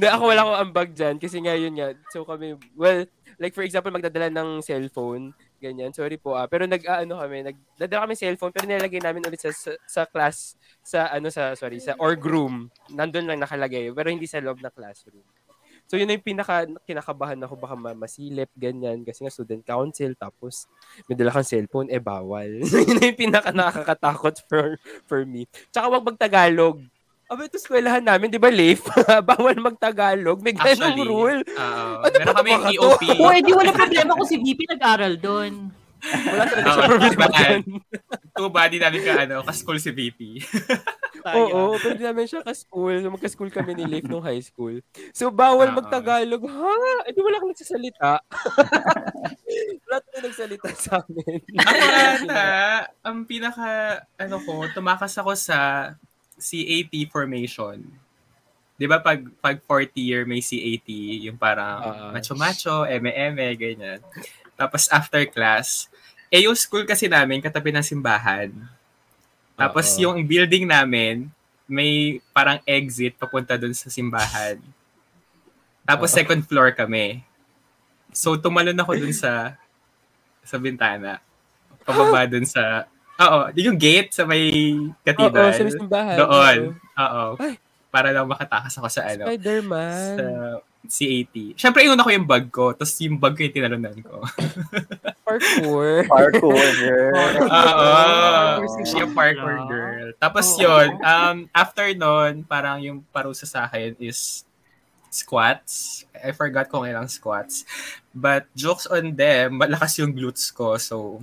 Hindi, ako wala akong ambag dyan kasi nga yun nga. So kami, well, like for example, magdadala ng cellphone, ganyan. Sorry po ah. Pero nag ano kami, nagdadala kami cellphone pero nilalagay namin ulit sa, sa, sa class sa ano sa sorry, sa org room. Nandun lang nakalagay pero hindi sa loob ng classroom. So yun na yung pinaka kinakabahan ako baka ma- masilip ganyan kasi nga student council tapos may dala kang cellphone eh bawal. yun na yung pinaka nakakatakot for for me. Tsaka wag magtagalog. Aba, ito eskwelahan namin, di ba, Leif? Bawal magtagalog. May ganong Actually, rule. oo. Ano Meron ba kami ba to? EOP. O, edi wala problema kung si VP nag-aral doon. Wala talaga Oo, siya problema dyan. Too bad, di namin ka, ano, ka-school si VP. Oo, pero di namin siya ka-school. So, magka-school kami ni Leif nung high school. So, bawal Oo. magtagalog. Ha? Eh, di wala kang nagsasalita. wala talaga nagsalita sa amin. Ako ata, ang pinaka, ano ko, tumakas ako sa CAT formation. Di ba pag, pag 40 year may CAT, yung parang Ah. macho-macho, eme-eme, ganyan. Tapos after class, eh yung school kasi namin katabi ng simbahan. Tapos Oo. yung building namin, may parang exit papunta dun sa simbahan. Tapos Oo. second floor kami. So tumalon ako dun sa sa bintana. Pababa dun sa Oo, yung gate sa may cathedral. Oo, sa may simbahan. Doon. Oo. Para lang makatakas ako sa ano. Spider-Man. Sa CAT. Siyempre, inuna ko yung bag ko. Tapos yung bag ko yung tinalunan ko. Parkour. Parkour, girl. Oo. Parkour Siya parkour girl. Tapos Oo. yun, um, after nun, parang yung parusa sa akin is squats. I forgot kung ilang squats. But jokes on them, malakas yung glutes ko. So,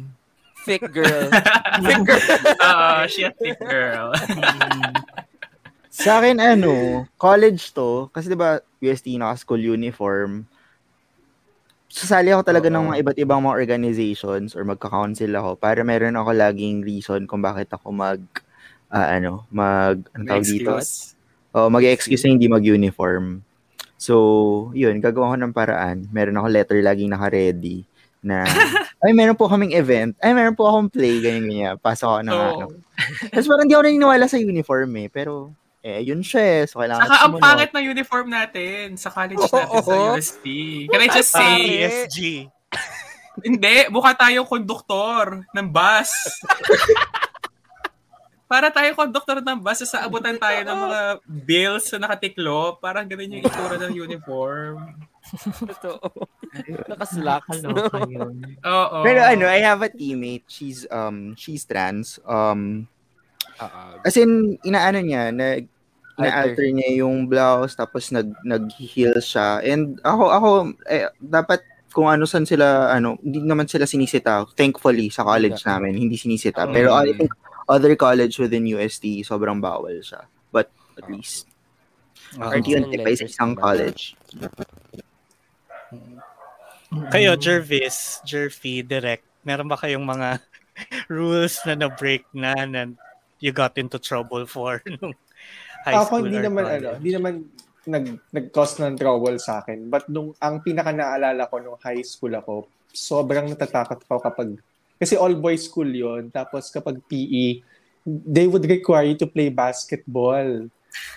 Thick girl. Thick girl. Oo, she a thick girl. Sa akin, ano, college to, kasi diba, UST naka-school uniform, sasali ako talaga ng mga iba't ibang mga organizations or magka-council ako para meron ako laging reason kung bakit ako mag, ah, ano, mag, ano tawag dito? Oh, mag-excuse na hindi mag-uniform. So, yun, gagawa ko ng paraan. Meron ako letter laging naka-ready na, ay, meron po kaming event. Ay, meron po akong play, ganyan, ganyan. Pasok ako ng, Oo. ano. Tapos parang hindi ako naniniwala sa uniform eh. Pero, eh, yun siya eh. So, kailangan Saka ang pangit ng uniform natin sa college natin sa Oo. UST. Can I just say, PSG. hindi, mukha tayong konduktor ng bus. Para tayo konduktor ng bus, sa abutan tayo ng mga bills na nakatiklo, parang ganun yung itsura ng uniform. Totoo. Nakaslacks. Yun. Oo. Pero ano, I have a teammate. She's, um, she's trans. Um, as in, inaano niya, nag, na-alter niya yung blouse, tapos nag, nag-heal siya. And ako, ako, eh, dapat kung ano san sila, ano, hindi naman sila sinisita. Thankfully, sa college namin, hindi sinisita. Pero I think other college within UST, sobrang bawal siya. But at least, Ah. aren't you pa sa isang college? Kayo, Jervis, Jerfy, Direct, meron ba kayong mga rules na na-break na na you got into trouble for nung high Ako school hindi or naman college? ano, hindi naman nag nag-cause ng trouble sa akin. But nung ang pinaka naalala ko nung high school ako, sobrang natatakot ako kapag kasi all boys school 'yon. Tapos kapag PE, they would require you to play basketball.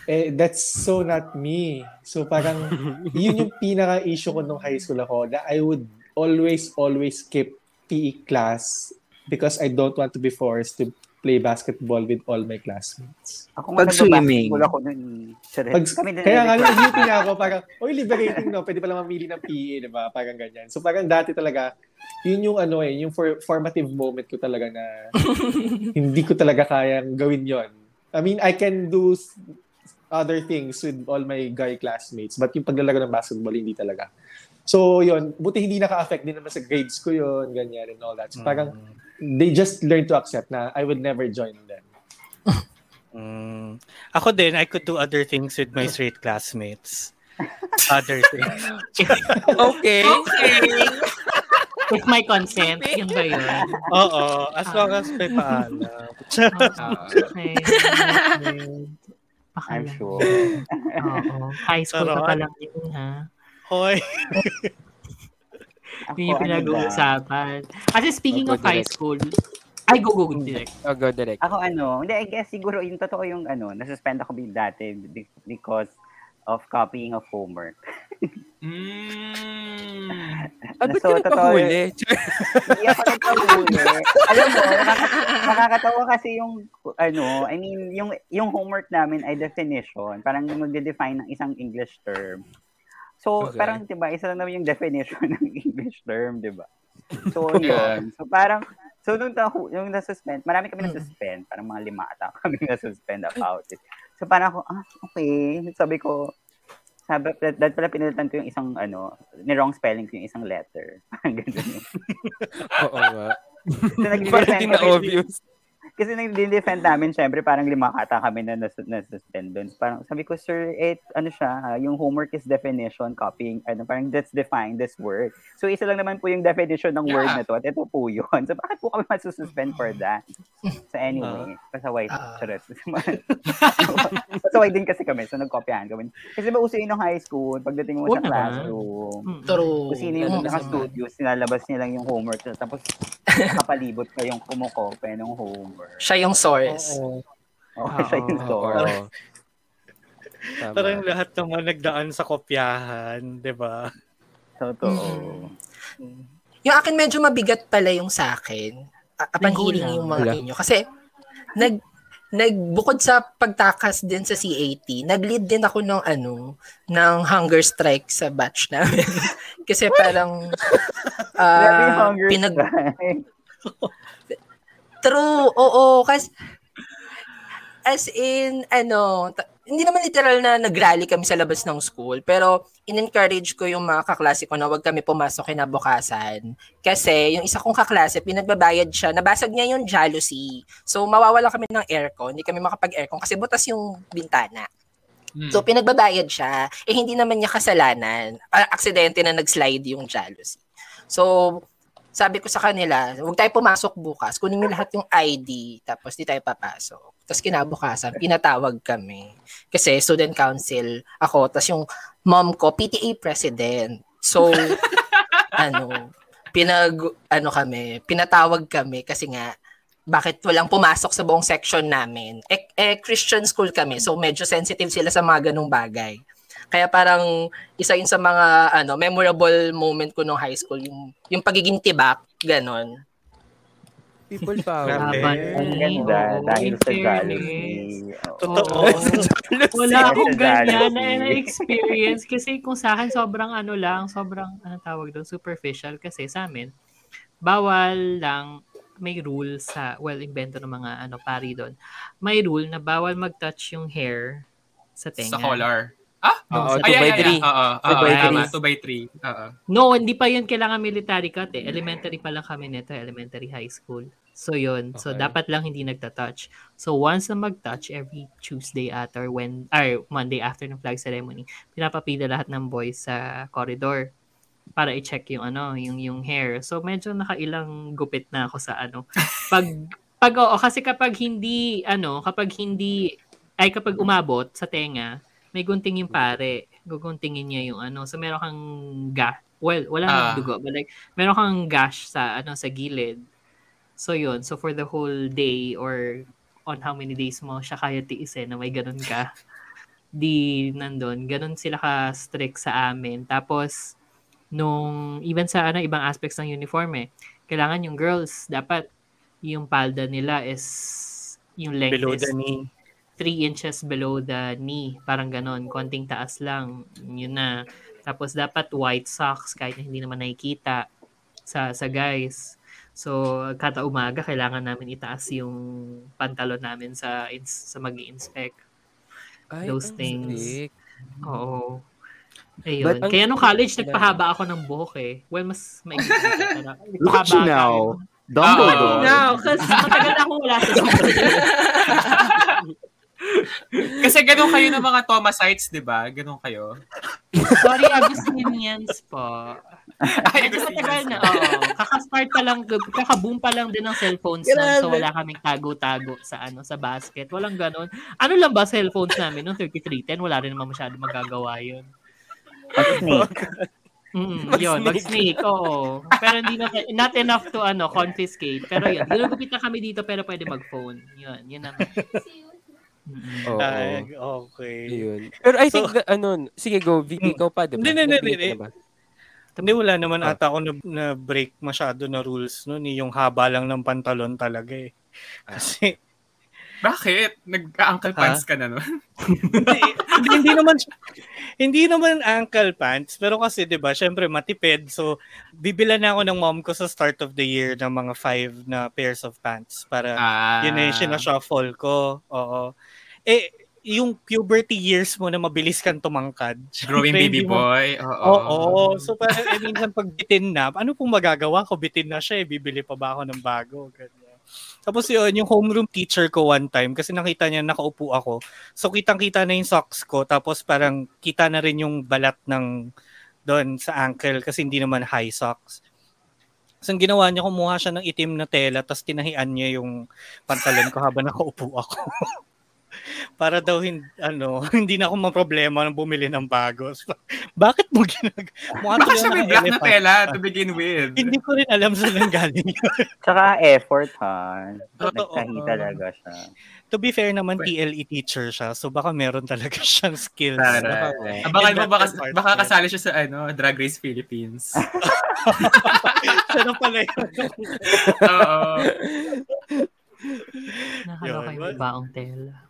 Eh, that's so not me. So parang, yun yung pinaka-issue ko nung high school ako, that I would always, always skip PE class because I don't want to be forced to play basketball with all my classmates. Ako Pag swimming. Wala ko nun. Sarap. Pag, Kami din kaya nga, nag- nag-duty na ako, parang, oy, liberating, no? Pwede pala mamili ng PE, di ba? Parang ganyan. So, parang dati talaga, yun yung ano eh, yung for, formative moment ko talaga na hindi ko talaga kayang gawin yon. I mean, I can do other things with all my guy classmates, but yung paglalaro ng basketball, hindi talaga. So, yun, buti hindi naka-affect din naman sa grades ko yun, ganyan and all that. So, parang, they just learn to accept na I would never join them. Mm. Ako din, I could do other things with my straight classmates. Other things. Okay. Okay. With my consent, yun ba yun? Oo, as long as may paalam. Okay. I'm sure. Oo. High school ka Sarap. pa lang yun, ha? Hoy. Yun yung ano pinag-uusapan. Kasi speaking of high school, ay, go, go, go, direct. Oh, go direct. Ako ano, hindi, I guess siguro yung totoo yung ano, nasuspend ako din dati be- because of copying of homework. Ah, ba't So, ka totoo nagpahuli? Hindi ako nagpahuli. Alam mo, nakakatawa kasi yung, ano, I mean, yung, yung homework namin ay definition. Parang magde-define ng isang English term. So, Okay. parang, di ba, isa lang naman yung definition ng English term, di ba? So, Yeah. yun. So, parang, so, nung, tahu, yung nasuspend, marami kami nasuspend. Parang mga lima ata kami nasuspend about it. So, parang ako, ah, okay. Sabi ko, sabi, that pala pinalitan ko yung isang, ano, ni-wrong spelling ko yung isang letter. Parang ganun. Oo nga. So, Parang na obvious. Kasi nag-defend namin, syempre, parang lima kata kami na nas- nasuspend doon. Parang sabi ko, sir, eh, ano siya, ha, yung homework is definition, copying, ano, parang let's define this word. So, isa lang naman po yung definition ng word Yeah. na to at ito po yun. So, bakit po kami masususpend for that? So, anyway, pasaway. Charot. pasaway din kasi kami. So, nagkopyahan kami. Kasi ba uso yun ng high school, pagdating mo Oo sa classroom, True. kung sino yung naka-studio, sinalabas niya lang yung homework. Tapos, nakapalibot pa yung kumukope ng homework. Siya yung source. Oo. Oo, siya yung source. Tama. Parang lahat naman nagdaan sa kopyahan, di ba? Totoo. Yung akin medyo mabigat pala yung sa akin. A- Upon hearing yung mga Wala. inyo. Kasi, nag, nagbukod sa pagtakas din sa CAT, nag-lead din ako ng ano, ng hunger strike sa batch namin. Kasi parang ah, Grabe yung hunger pinag. True, oo, kasi as in ano, ta- hindi naman literal na nag-rally kami sa labas ng school, pero in-encourage ko yung mga kaklase ko na wag kami pumasok kinabukasan. Kasi yung isa kong kaklase, pinagbabayad siya, nabasag niya yung jealousy. So mawawala kami ng aircon, hindi kami makapag-aircon kasi butas yung bintana. So pinagbabayad siya, eh hindi naman niya kasalanan. Ah, aksidente na nag-slide yung jealousy. So sabi ko sa kanila, huwag tayo pumasok bukas. Kunin niyo lahat yung ID, tapos di tayo papasok. Tapos kinabukasan, pinatawag kami. Kasi student council ako, tapos yung mom ko, PTA president. So, ano, pinag, ano kami, pinatawag kami kasi nga, bakit walang pumasok sa buong section namin. Eh, eh, Christian school kami, so medyo sensitive sila sa mga ganong bagay. Kaya parang isa yun sa mga ano memorable moment ko nung high school yung yung pagiging tibak ganon. People Grabe. power. Ang ganda, dahil sa jealousy. Oo. Totoo. Wala akong ganyan na experience kasi kung sa akin sobrang ano lang, sobrang ano tawag doon, superficial kasi sa amin bawal lang may rule sa well invento ng mga ano pari doon. May rule na bawal mag-touch yung hair sa tenga. Sa collar. Ah? Oo, Ay, two ay, by ay, three. ay. Oo, Two oo, by tama. three. 2 by 3. Oo. No, hindi pa yun kailangan military cut eh. Elementary pa lang kami nito, elementary high school. So yun, so Okay. dapat lang hindi nagta-touch. So once na mag-touch every Tuesday at or when or Monday after ng flag ceremony, pinapapila lahat ng boys sa corridor para i-check yung ano, yung yung hair. So medyo nakailang gupit na ako sa ano. Pag pag oo, kasi kapag hindi ano, kapag hindi ay kapag umabot sa tenga, may gunting yung pare. Guguntingin niya yung ano. So meron kang ga. Well, wala Ah. nang dugo, but like meron kang gash sa ano sa gilid. So yun, so for the whole day or on how many days mo siya kaya tiisin na may ganun ka. di nandun. Ganon sila ka-strict sa amin. Tapos, nung, even sa ano, ibang aspects ng uniform eh, kailangan yung girls, dapat yung palda nila is, yung length Below is the knee. 3 inches below the knee. Parang ganon. Konting taas lang. Yun na. Tapos dapat white socks kahit na hindi naman nakikita sa sa guys. So, kada umaga kailangan namin itaas yung pantalon namin sa ins- sa magi-inspect. Ay, Those ang things. strict. Oo. Ayun. But- Kaya nung college, Ang- nagpahaba ako ng buhok eh. Well, mas maigit Look at you now. Dumbledore. Now, kasi matagal na akong wala sa Kasi ganun kayo ng mga Thomasites, di ba? Ganun kayo. Sorry, Agustinians po. Medyo matagal na, oo. Kakastart pa lang, kakaboom pa lang din ng cellphones nun, so wala kaming tago-tago sa ano sa basket. Walang ganon. Ano lang ba cellphones namin nung 3310? Wala rin naman masyado magagawa yun. Pag-snake. Mm, Mag-snake. yun, mag-snake, oo. Pero hindi na, not enough to ano, confiscate. Pero yun, ginugupit na kami dito pero pwede mag-phone. Yun, yun naman. Oo. Ay, okay. Yun. Pero I think, So- that, ano, sige go, Vicky, ikaw pa, di ba? Hindi, hindi, hindi, hindi. wala naman Ah. ata ako na, na break masyado na rules noon. Yung haba lang ng pantalon talaga eh. Kasi, Bakit? Nag-ankle pants ka na nun? hindi, hindi, hindi naman hindi naman ankle pants pero kasi 'di ba syempre matipid so bibilan na ako ng mom ko sa start of the year ng mga five na pairs of pants para Ah. yun na yung sinashuffle ko oo eh yung puberty years mo na mabilis kang tumangkad Growing baby mo- boy. Oo. Oo. So, parang eh, minsan pag bitin na, ano pong magagawa ko? Bitin na siya eh. Bibili pa ba ako ng bago? Ganyan. Tapos yun, yung homeroom teacher ko one time, kasi nakita niya nakaupo ako. So, kitang-kita na yung socks ko. Tapos parang kita na rin yung balat ng doon sa ankle kasi hindi naman high socks. So, ang ginawa niya, kumuha siya ng itim na tela, tapos tinahian niya yung pantalon ko habang nakaupo ako. Para daw hindi, ano, hindi na ako maproblema nang bumili ng bago. Bakit mo ginag... Mukha Baka siya may ng black na tela to begin with. Hindi ko rin alam saan nang galing yun. Tsaka effort, ha? Totoo. Nagtahi talaga siya. to be fair naman, TLE teacher siya. So baka meron talaga siyang skills. Tara. Abangan mo, baka, department. baka kasali siya sa ano, Drag Race Philippines. Siya na pala yun. Oo. Nakaloka Yun. yung baong tela.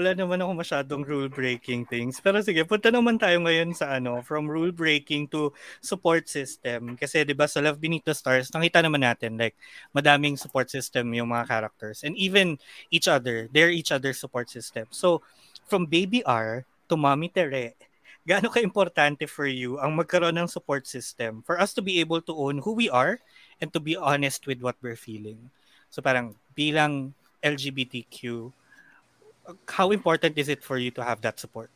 Wala naman ako masyadong rule-breaking things. Pero sige, punta naman tayo ngayon sa ano, from rule-breaking to support system. Kasi 'di ba sa Love Beneath Stars, nakita naman natin like madaming support system yung mga characters and even each other, they're each other's support system. So, from Baby R to Mommy Tere, gaano ka-importante for you ang magkaroon ng support system for us to be able to own who we are and to be honest with what we're feeling. So parang bilang LGBTQ, how important is it for you to have that support?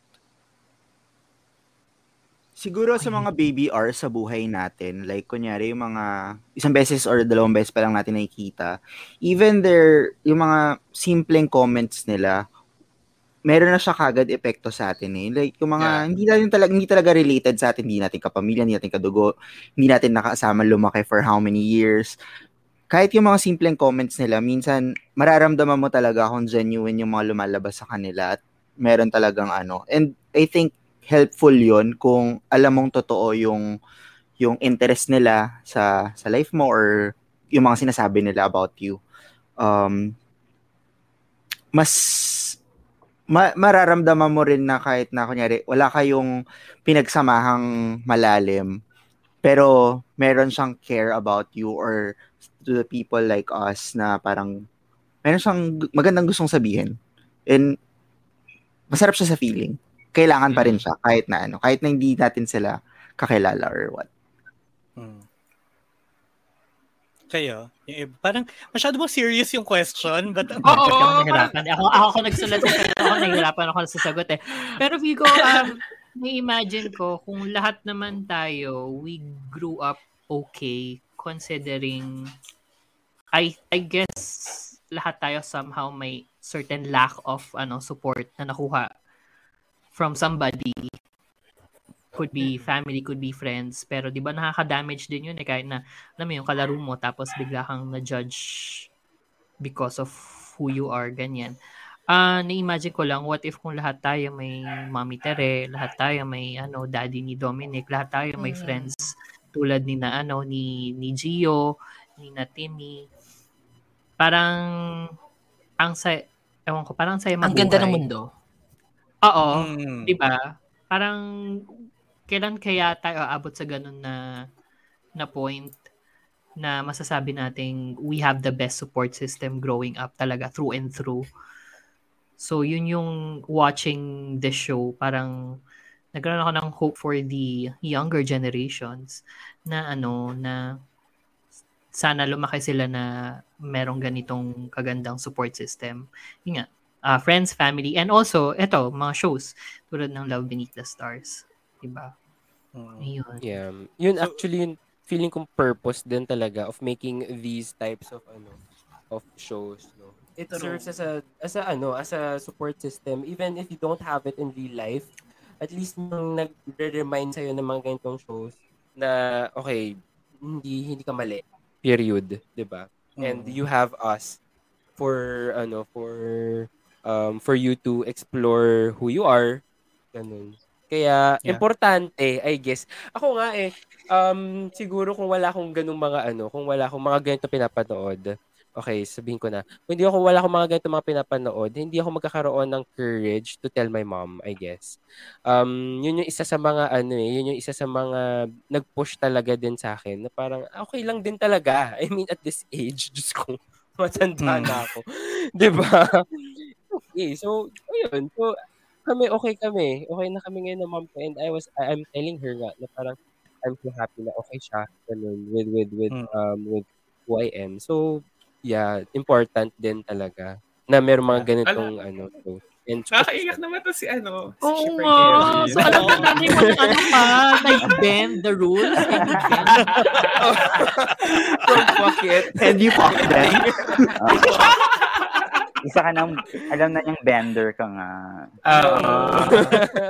Siguro sa mga baby R sa buhay natin, like kunyari yung mga isang beses or dalawang beses pa lang natin nakikita, even their, yung mga simpleng comments nila, meron na siya kagad epekto sa atin eh. Like yung mga, hindi natin talaga, hindi talaga related sa atin, hindi natin kapamilya, hindi natin kadugo, hindi natin nakasama lumaki for how many years. Kahit yung mga simpleng comments nila, minsan mararamdaman mo talaga kung genuine yung mga lumalabas sa kanila at meron talagang ano. And I think helpful yon kung alam mong totoo yung yung interest nila sa sa life mo or yung mga sinasabi nila about you. Um, mas ma- mararamdaman mo rin na kahit na kunyari wala kayong pinagsamahang malalim pero meron siyang care about you or to the people like us na parang meron siyang magandang gustong sabihin and masarap siya sa feeling kailangan pa rin siya kahit na ano kahit na hindi natin sila kakilala or what Hmm. Kayo? Yung iba- Parang masyado bang serious yung question? But, Oo, oh, ako nahirapan. Ako, ako, ako nagsulat pero ako nahihirapan ako sa sagot eh. Pero Vigo, um, na-imagine ko, kung lahat naman tayo, we grew up okay, considering, I, I guess, lahat tayo somehow may certain lack of ano support na nakuha from somebody could be family, could be friends. Pero di ba nakaka-damage din yun eh kahit na alam mo yung kalaro mo tapos bigla kang na-judge because of who you are, ganyan. Ah, na-imagine ko lang, what if kung lahat tayo may Mommy Tere, lahat tayo may ano, daddy ni Dominic, lahat tayo may Mm. friends tulad ni na ano ni ni Gio, ni na Timmy. Parang ang sa ewan ko, parang saya Ang ganda ng mundo. Oo, Mm. 'di ba? Parang kailan kaya tayo aabot sa ganun na na point na masasabi nating we have the best support system growing up talaga through and through. So yun yung watching the show, parang nagkaroon ako ng hope for the younger generations na ano na sana lumaki sila na merong ganitong kagandang support system. Yun nga, ah, friends, family, and also, eto, mga shows tulad ng Love Beneath the Stars. Diba? Ayun. Yeah. Yun actually yung feeling kong purpose din talaga of making these types of ano of shows, no. It serves as a as a ano, as a support system even if you don't have it in real life. At least nung nag-remind sa'yo ng mga ganitong shows na okay, hindi hindi ka mali. Period, ba? And Mm. you have us for ano for um for you to explore who you are. Ganun. Kaya Yeah. importante, I guess. Ako nga eh um siguro kung wala akong ganung mga ano, kung wala akong mga ganito pinapanood. Okay, sabihin ko na. Kung hindi ako wala akong mga ganito mga pinapanood, hindi ako magkakaroon ng courage to tell my mom, I guess. Um, yun yung isa sa mga ano eh, yun yung isa sa mga nag-push talaga din sa akin na parang ah, okay lang din talaga. I mean at this age, just ko matanda Mm. na ako. 'Di ba? Okay, so ayun. So kami okay kami. Okay na kami ngayon ng mom ko and I was I- I'm telling her nga na parang I'm so happy na okay siya ganun with with with Mm. um with who I am. So yeah, important din talaga na meron mga ganitong ano so and Nakakaiyak naman to si ano, si Oo Shipper nga. So alam na natin kung ano pa, nag-bend the rules. and you bend. From bucket. And you fuck them. Isa ka nang, alam na yung bender ka nga. Oo.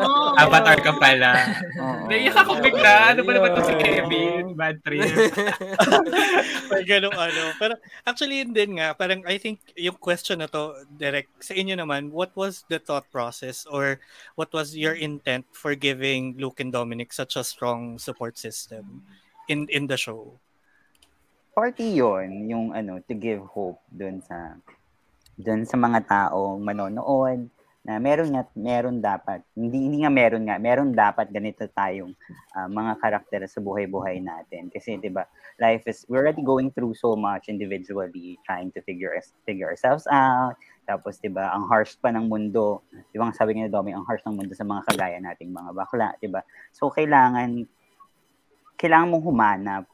Oh. Avatar ka pala. Oo. Naiyak ako bigla. Ano ba naman to si Kevin? Bad trip. May ganong ano. Pero actually yun din nga, parang I think yung question na to, direct sa inyo naman, what was the thought process or what was your intent for giving Luke and Dominic such a strong support system in in the show? Party yon yung ano, to give hope dun sa dun sa mga tao manonood na meron nga meron dapat. Hindi hindi nga meron nga meron dapat ganito tayong ah, mga karakter sa buhay-buhay natin. Kasi 'di ba life is we're already going through so much individually trying to figure us figure ourselves out. Tapos 'di ba ang harsh pa ng mundo 'di ba sabi ni Domi ang harsh ng mundo sa mga kagaya nating mga bakla 'di ba? So kailangan kailangan mong humanap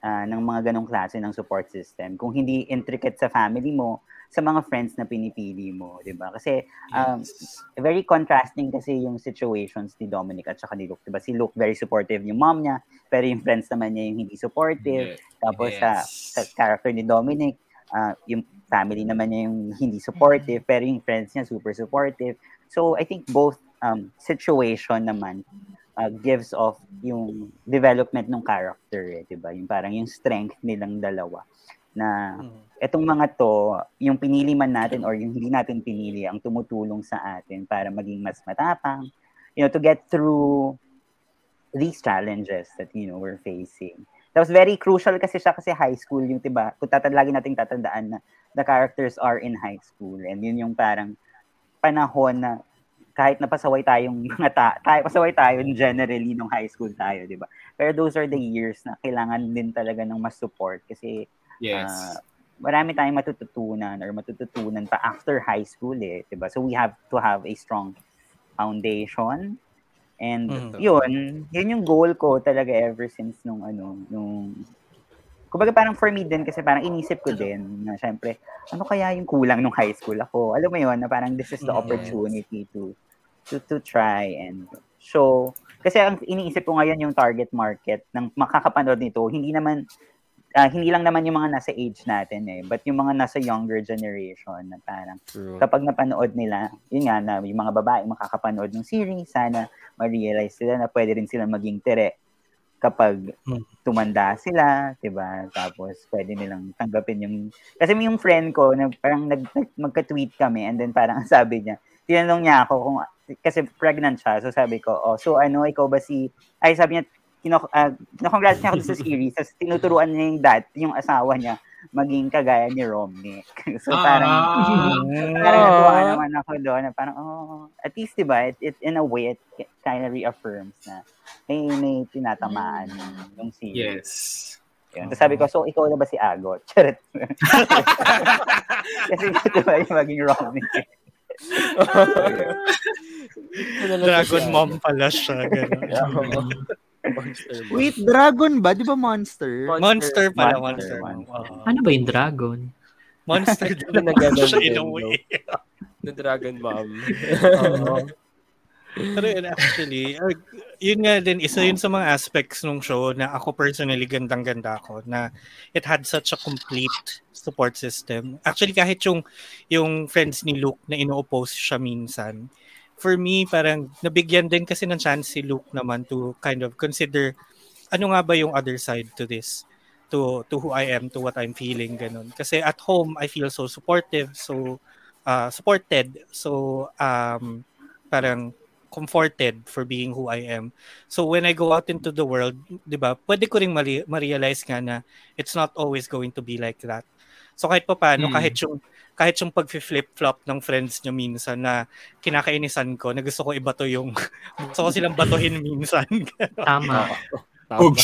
ah, ng mga ganong klase ng support system. Kung hindi intricate sa family mo, sa mga friends na pinipili mo, 'di ba? Kasi um, very contrasting kasi yung situations ni Dominic at saka ni Luke, 'di ba? Si Luke very supportive yung mom niya, pero yung friends naman niya yung hindi supportive. Tapos sa sa character ni Dominic, ah, yung family naman niya yung hindi supportive, pero yung friends niya super supportive. So I think both um, situation naman uh, gives off yung development ng character, eh, 'di ba? Yung parang yung strength nilang dalawa na etong mga to, yung pinili man natin or yung hindi natin pinili, ang tumutulong sa atin para maging mas matapang, you know, to get through these challenges that, you know, we're facing. That was very crucial kasi siya kasi high school yung, 'di ba? Kung tatand lagi nating tatandaan na the characters are in high school and yun yung parang panahon na kahit napasaway tayong mga ta- tayo, pasaway tayo generally nung high school tayo, di ba? Pero those are the years na kailangan din talaga ng mas support kasi Yes. ah, marami tayong matututunan or matututunan pa after high school eh, di ba? So we have to have a strong foundation and Mhm. yun, yun yung goal ko talaga ever since nung ano, nung Kumbaga parang for me din kasi parang inisip ko din na syempre, ano kaya yung kulang nung high school ako? Alam mo yun, na parang this is the Yes. opportunity to to to try and show. Kasi ang iniisip ko ngayon yung target market ng makakapanood nito, hindi naman ah, hindi lang naman yung mga nasa age natin eh, but yung mga nasa younger generation na parang True. kapag napanood nila, yun nga na yung mga babae makakapanood ng series, sana ma-realize sila na pwede rin sila maging tere kapag Hmm. tumanda sila, 'di ba? Tapos pwede nilang tanggapin yung kasi may yung friend ko na parang nag, nag magka-tweet kami and then parang sabi niya, tinanong niya ako kung kasi pregnant siya. So sabi ko, "Oh, so ano ikaw ba si ay sabi niya kino uh, congrats niya ako sa series. Tapos tinuturuan niya yung dad, yung asawa niya maging kagaya ni Romney. so parang Ah. parang natuwa naman ako doon na parang oh, at least 'di ba? It, it in a way it kind of reaffirms na may may tinatamaan yung series. Yes. Yun. Tapos sabi ko, so ikaw na ba si Agot? Charot. Kasi ito ba yung maging Romney? Dragon mom pala siya. Ganun. Wait, dragon ba? Di ba monster? Monster pala, Monster, monster. Oo. Ano ba yung dragon? Monster din Na ganun siya in a way. The Dragon Mom. Oo. Pero yun actually, uh, yun nga din, isa yun sa mga aspects ng show na ako personally gandang-ganda ako na it had such a complete support system. Actually, kahit yung, yung friends ni Luke na ino-oppose siya minsan, for me, parang nabigyan din kasi ng chance si Luke naman to kind of consider ano nga ba yung other side to this to to who I am to what I'm feeling ganun kasi at home I feel so supportive so uh, supported so um parang comforted for being who I am. So when I go out into the world, 'di ba? Pwede ko mali- ma-realize nga na it's not always going to be like that. So kahit pa paano, Mm. kahit yung kahit yung pag-flip-flop ng friends nyo minsan na kinakainisan ko, na gusto ko ibato yung gusto ko silang batuhin minsan. Tama.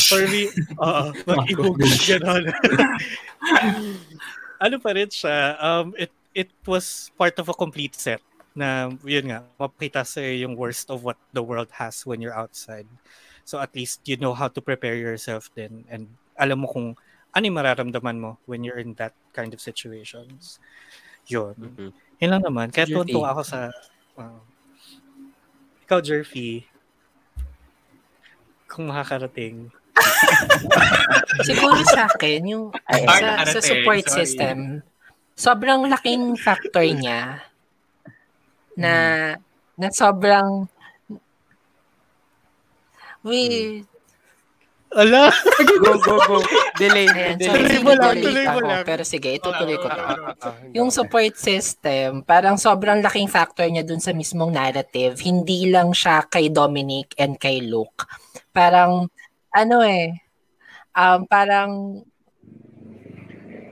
For me, oo, mag-ibog gano'n. ano pa rin siya, um, it, it was part of a complete set na yun nga, mapakita sa yung worst of what the world has when you're outside. So at least you know how to prepare yourself then and alam mo kung ano yung mararamdaman mo when you're in that kind of situations. Yun. Yun lang naman. Kaya tuwa ako sa... uh, ikaw, Jerfy, kung makakarating. Siguro sa akin, yung Ay, sa, sa support sorry. system, sobrang laking factor niya na na sobrang we Ala! go, go, go. Delay. Ayan, delay. sorry, Tuloy mo lang, delay tuloy mo lang. Pero sige, itutuloy ko to. Ah, Yung support system, parang sobrang laking factor niya dun sa mismong narrative. Hindi lang siya kay Dominic and kay Luke. Parang, ano eh, um, parang,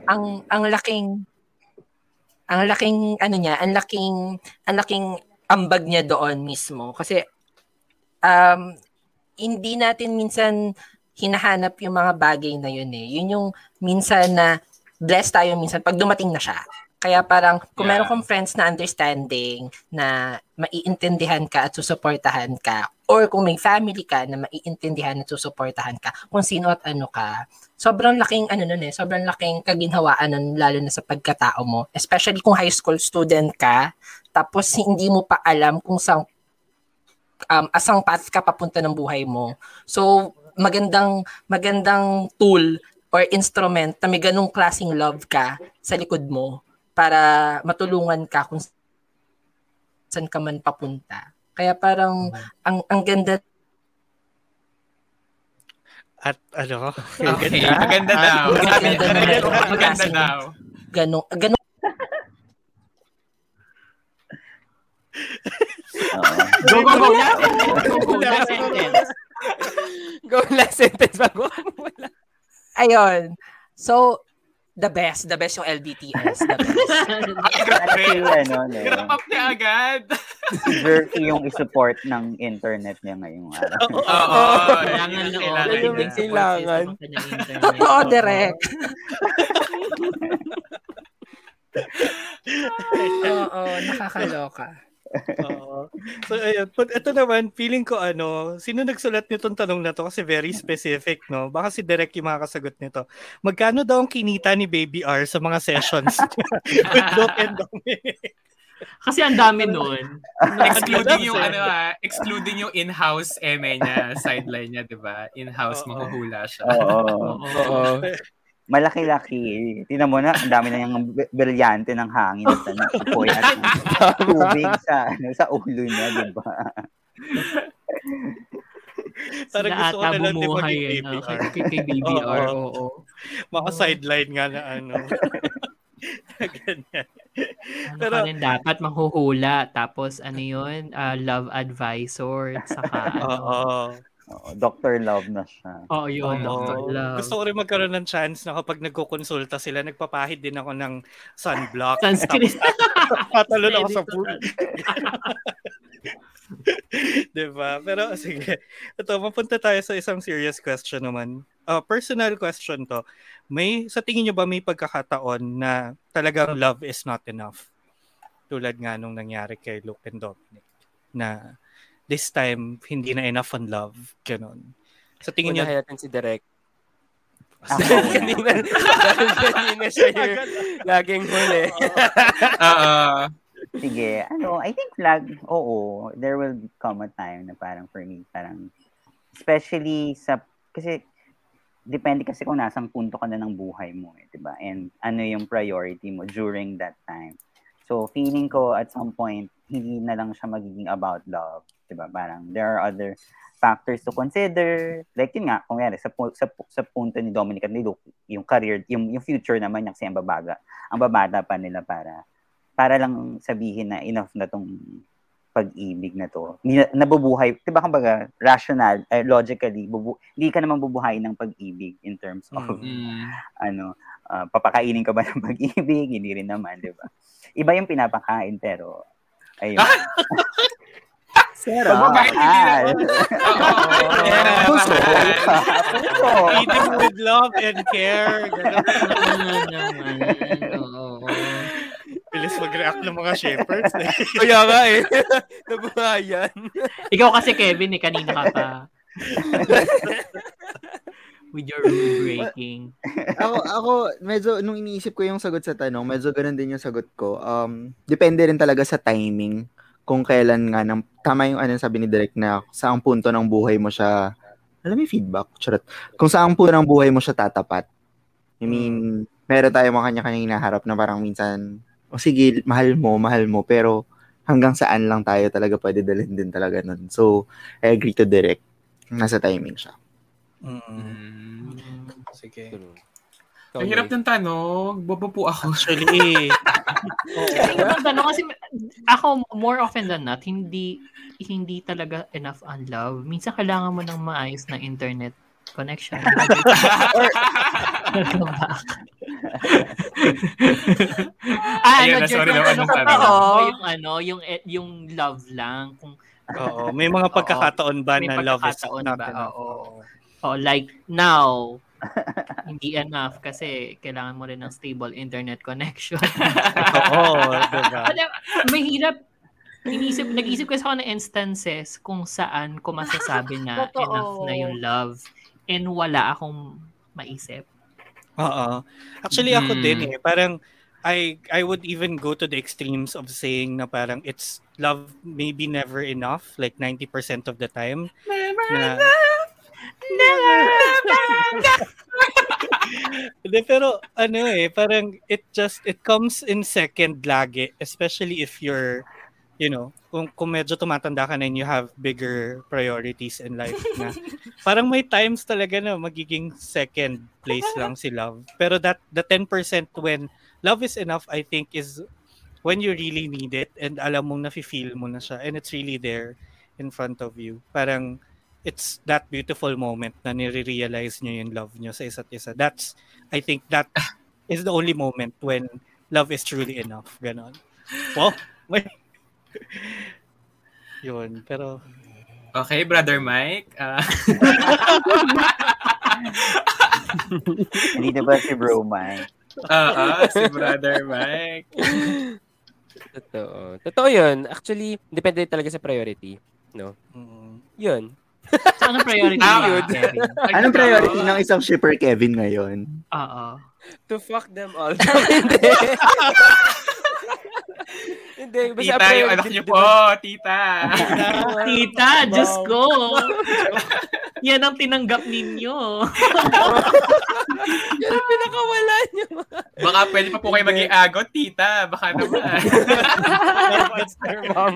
ang, ang laking, ang laking, ano niya, ang laking, ang laking ambag niya doon mismo. Kasi, um, hindi natin minsan hinahanap yung mga bagay na yun eh. Yun yung minsan na blessed tayo minsan pag dumating na siya. Kaya parang kung meron kang friends na understanding na maiintindihan ka at susuportahan ka or kung may family ka na maiintindihan at susuportahan ka kung sino at ano ka, sobrang laking ano nun eh, sobrang laking kaginhawaan nun lalo na sa pagkatao mo. Especially kung high school student ka, tapos hindi mo pa alam kung saan um, asang path ka papunta ng buhay mo. So, magandang magandang tool or instrument na may ganong klaseng love ka sa likod mo para matulungan ka kung saan ka man papunta. Kaya parang ang ang ganda At ano? Okay, maganda daw. Ang Sabi ganda meron kang maganda klaseng daw. ganong ganong Go, go, go. Go, go. Sentence. Go, last sentence bago ka mawala. Ayun. So, the best. The best yung LBTS. The best. Actually, ano, no, Grab up niya agad. Jerky yung isupport ng internet niya ngayong araw. Oo. Kailangan na Kailangan. May Kailangan. Totoo, direct. Oo, nakakaloka. Oo. So, ayun. But ito naman, feeling ko ano, sino nagsulat nitong tanong na to kasi very specific, no? Baka si Derek yung makakasagot nito. Magkano daw ang kinita ni Baby R sa mga sessions with Luke and Dominic? Kasi ang dami nun. excluding yung ano ah, excluding yung in-house eme niya, sideline niya, 'di ba? In-house mahuhula siya. Oo. Oo. Malaki-laki. Tingnan mo na, ang dami na yung brilyante ng hangin at ano, apoy at tubig sa, ano, sa ulo niya, di ba? Parang Sila gusto ko na lang din bumuhay, maging eh? KBR. Kay- kay BBR, oo. Mga sideline nga na ano. Ganyan. Ano Pero, ka rin dapat manghuhula. Tapos ano yun? Ah, love advisor. Saka ano. Oo. Oo, Dr. Love na siya. Oo, yun. Oo. Dr. Love. Gusto ko rin magkaroon ng chance na kapag nagkukonsulta sila, nagpapahid din ako ng sunblock. Sunscreen. Patalon ako sa pool. diba? Pero sige. Ito, mapunta tayo sa isang serious question naman. Uh, personal question to. May, sa tingin nyo ba may pagkakataon na talagang love is not enough? Tulad nga nung nangyari kay Luke and Dominic. Na this time, hindi na enough on love. Ganon. Sa tingin Unahin natin si Direk. Dahil na. kanina, dahil kanina siya yung laging huli. Oo. Sige, ano, I think lag, oo, there will come a time na parang for me, parang, especially sa, kasi, depende kasi kung nasang punto ka na ng buhay mo, eh, di ba? And ano yung priority mo during that time. So, feeling ko at some point, hindi na lang siya magiging about love, di ba? Parang, there are other factors to consider. Like yun nga, kung yari, sa, sa, sa punto ni Dominic at ni Luke, yung career, yung, yung future naman niya kasi ang babaga, ang babata pa nila para para lang sabihin na enough na tong pag-ibig na to. Hindi na, nabubuhay, 'di ba kumbaga rational, eh, logically, bubu, hindi ka naman bubuhay ng pag-ibig in terms of Mm. ano, ah, papakainin ka ba ng pag-ibig? Hindi rin naman, 'di ba? Iba yung pinapakain pero ayun. Pagpapakain, hindi mahal. Yeah. Puso. Puso. Eating with love and care. Bilis mag-react ng mga shepherds. eh. Kaya nga eh. Nabuhayan. Ikaw kasi, Kevin, eh, kanina ka pa. With your rule breaking. ako, ako, medyo, nung iniisip ko yung sagot sa tanong, medyo ganun din yung sagot ko. Um, depende rin talaga sa timing kung kailan nga, ng, tama yung ano sabi ni Direk na saang punto ng buhay mo siya, alam mo feedback, charot. Kung saang punto ng buhay mo siya tatapat. I mean, meron tayo mga kanya-kanya hinaharap na parang minsan, o sige, mahal mo, mahal mo, pero hanggang saan lang tayo talaga pwede dalhin din talaga nun. So, I agree to Direk. Nasa timing siya. Mm. Sige. Ang hirap ng tanong. Bobo po ako. Actually, Kasi yung tanong kasi ako more often than not hindi hindi talaga enough on love. Minsan kailangan mo ng maayos na internet connection. ah, Ayun ano, na, Jer, sorry naman ano, ng tanong. ano, yung ano, yung eh, yung love lang kung Oo, may mga pagkakataon ba may na love is not ba? enough? Oo. Oh, like now, hindi enough kasi kailangan mo rin ng stable internet connection. Oo, diba? Ano, mahirap. Inisip, nag-isip kasi ako ng instances kung saan ko masasabi na enough na yung love and wala akong maisip. Oo. Actually, ako Mm. din eh. Parang, I I would even go to the extremes of saying na parang it's love maybe never enough, like 90% of the time. Na, Hindi, pero ano eh, parang it just, it comes in second lagi, especially if you're, you know, kung, kung medyo tumatanda ka na and you have bigger priorities in life na parang may times talaga na magiging second place lang si love. Pero that, the 10% when love is enough, I think, is when you really need it and alam mong nafe-feel mo na siya and it's really there in front of you. Parang, it's that beautiful moment na nire-realize nyo yung love nyo sa isa't isa. That's, I think that is the only moment when love is truly enough. Ganon. Wow. May... Yun, pero... Okay, Brother Mike. Ah, Hindi na ba si Bro Mike? Oo, si Brother Mike. Totoo. Totoo yun. Actually, depende talaga sa priority. No? Yun. So, anong priority Ah, niya, yun. Kevin? Anong priority ng isang shipper Kevin ngayon? Oo. To fuck them all. Hindi. Hindi. Basta Tita, yung priority, anak niyo po, tita. Tita, Diyos ko. Yan ang tinanggap ninyo. Yan ang pinakawala niyo. Baka pwede pa po kayo maging agot, tita. Baka naman. Monster mom.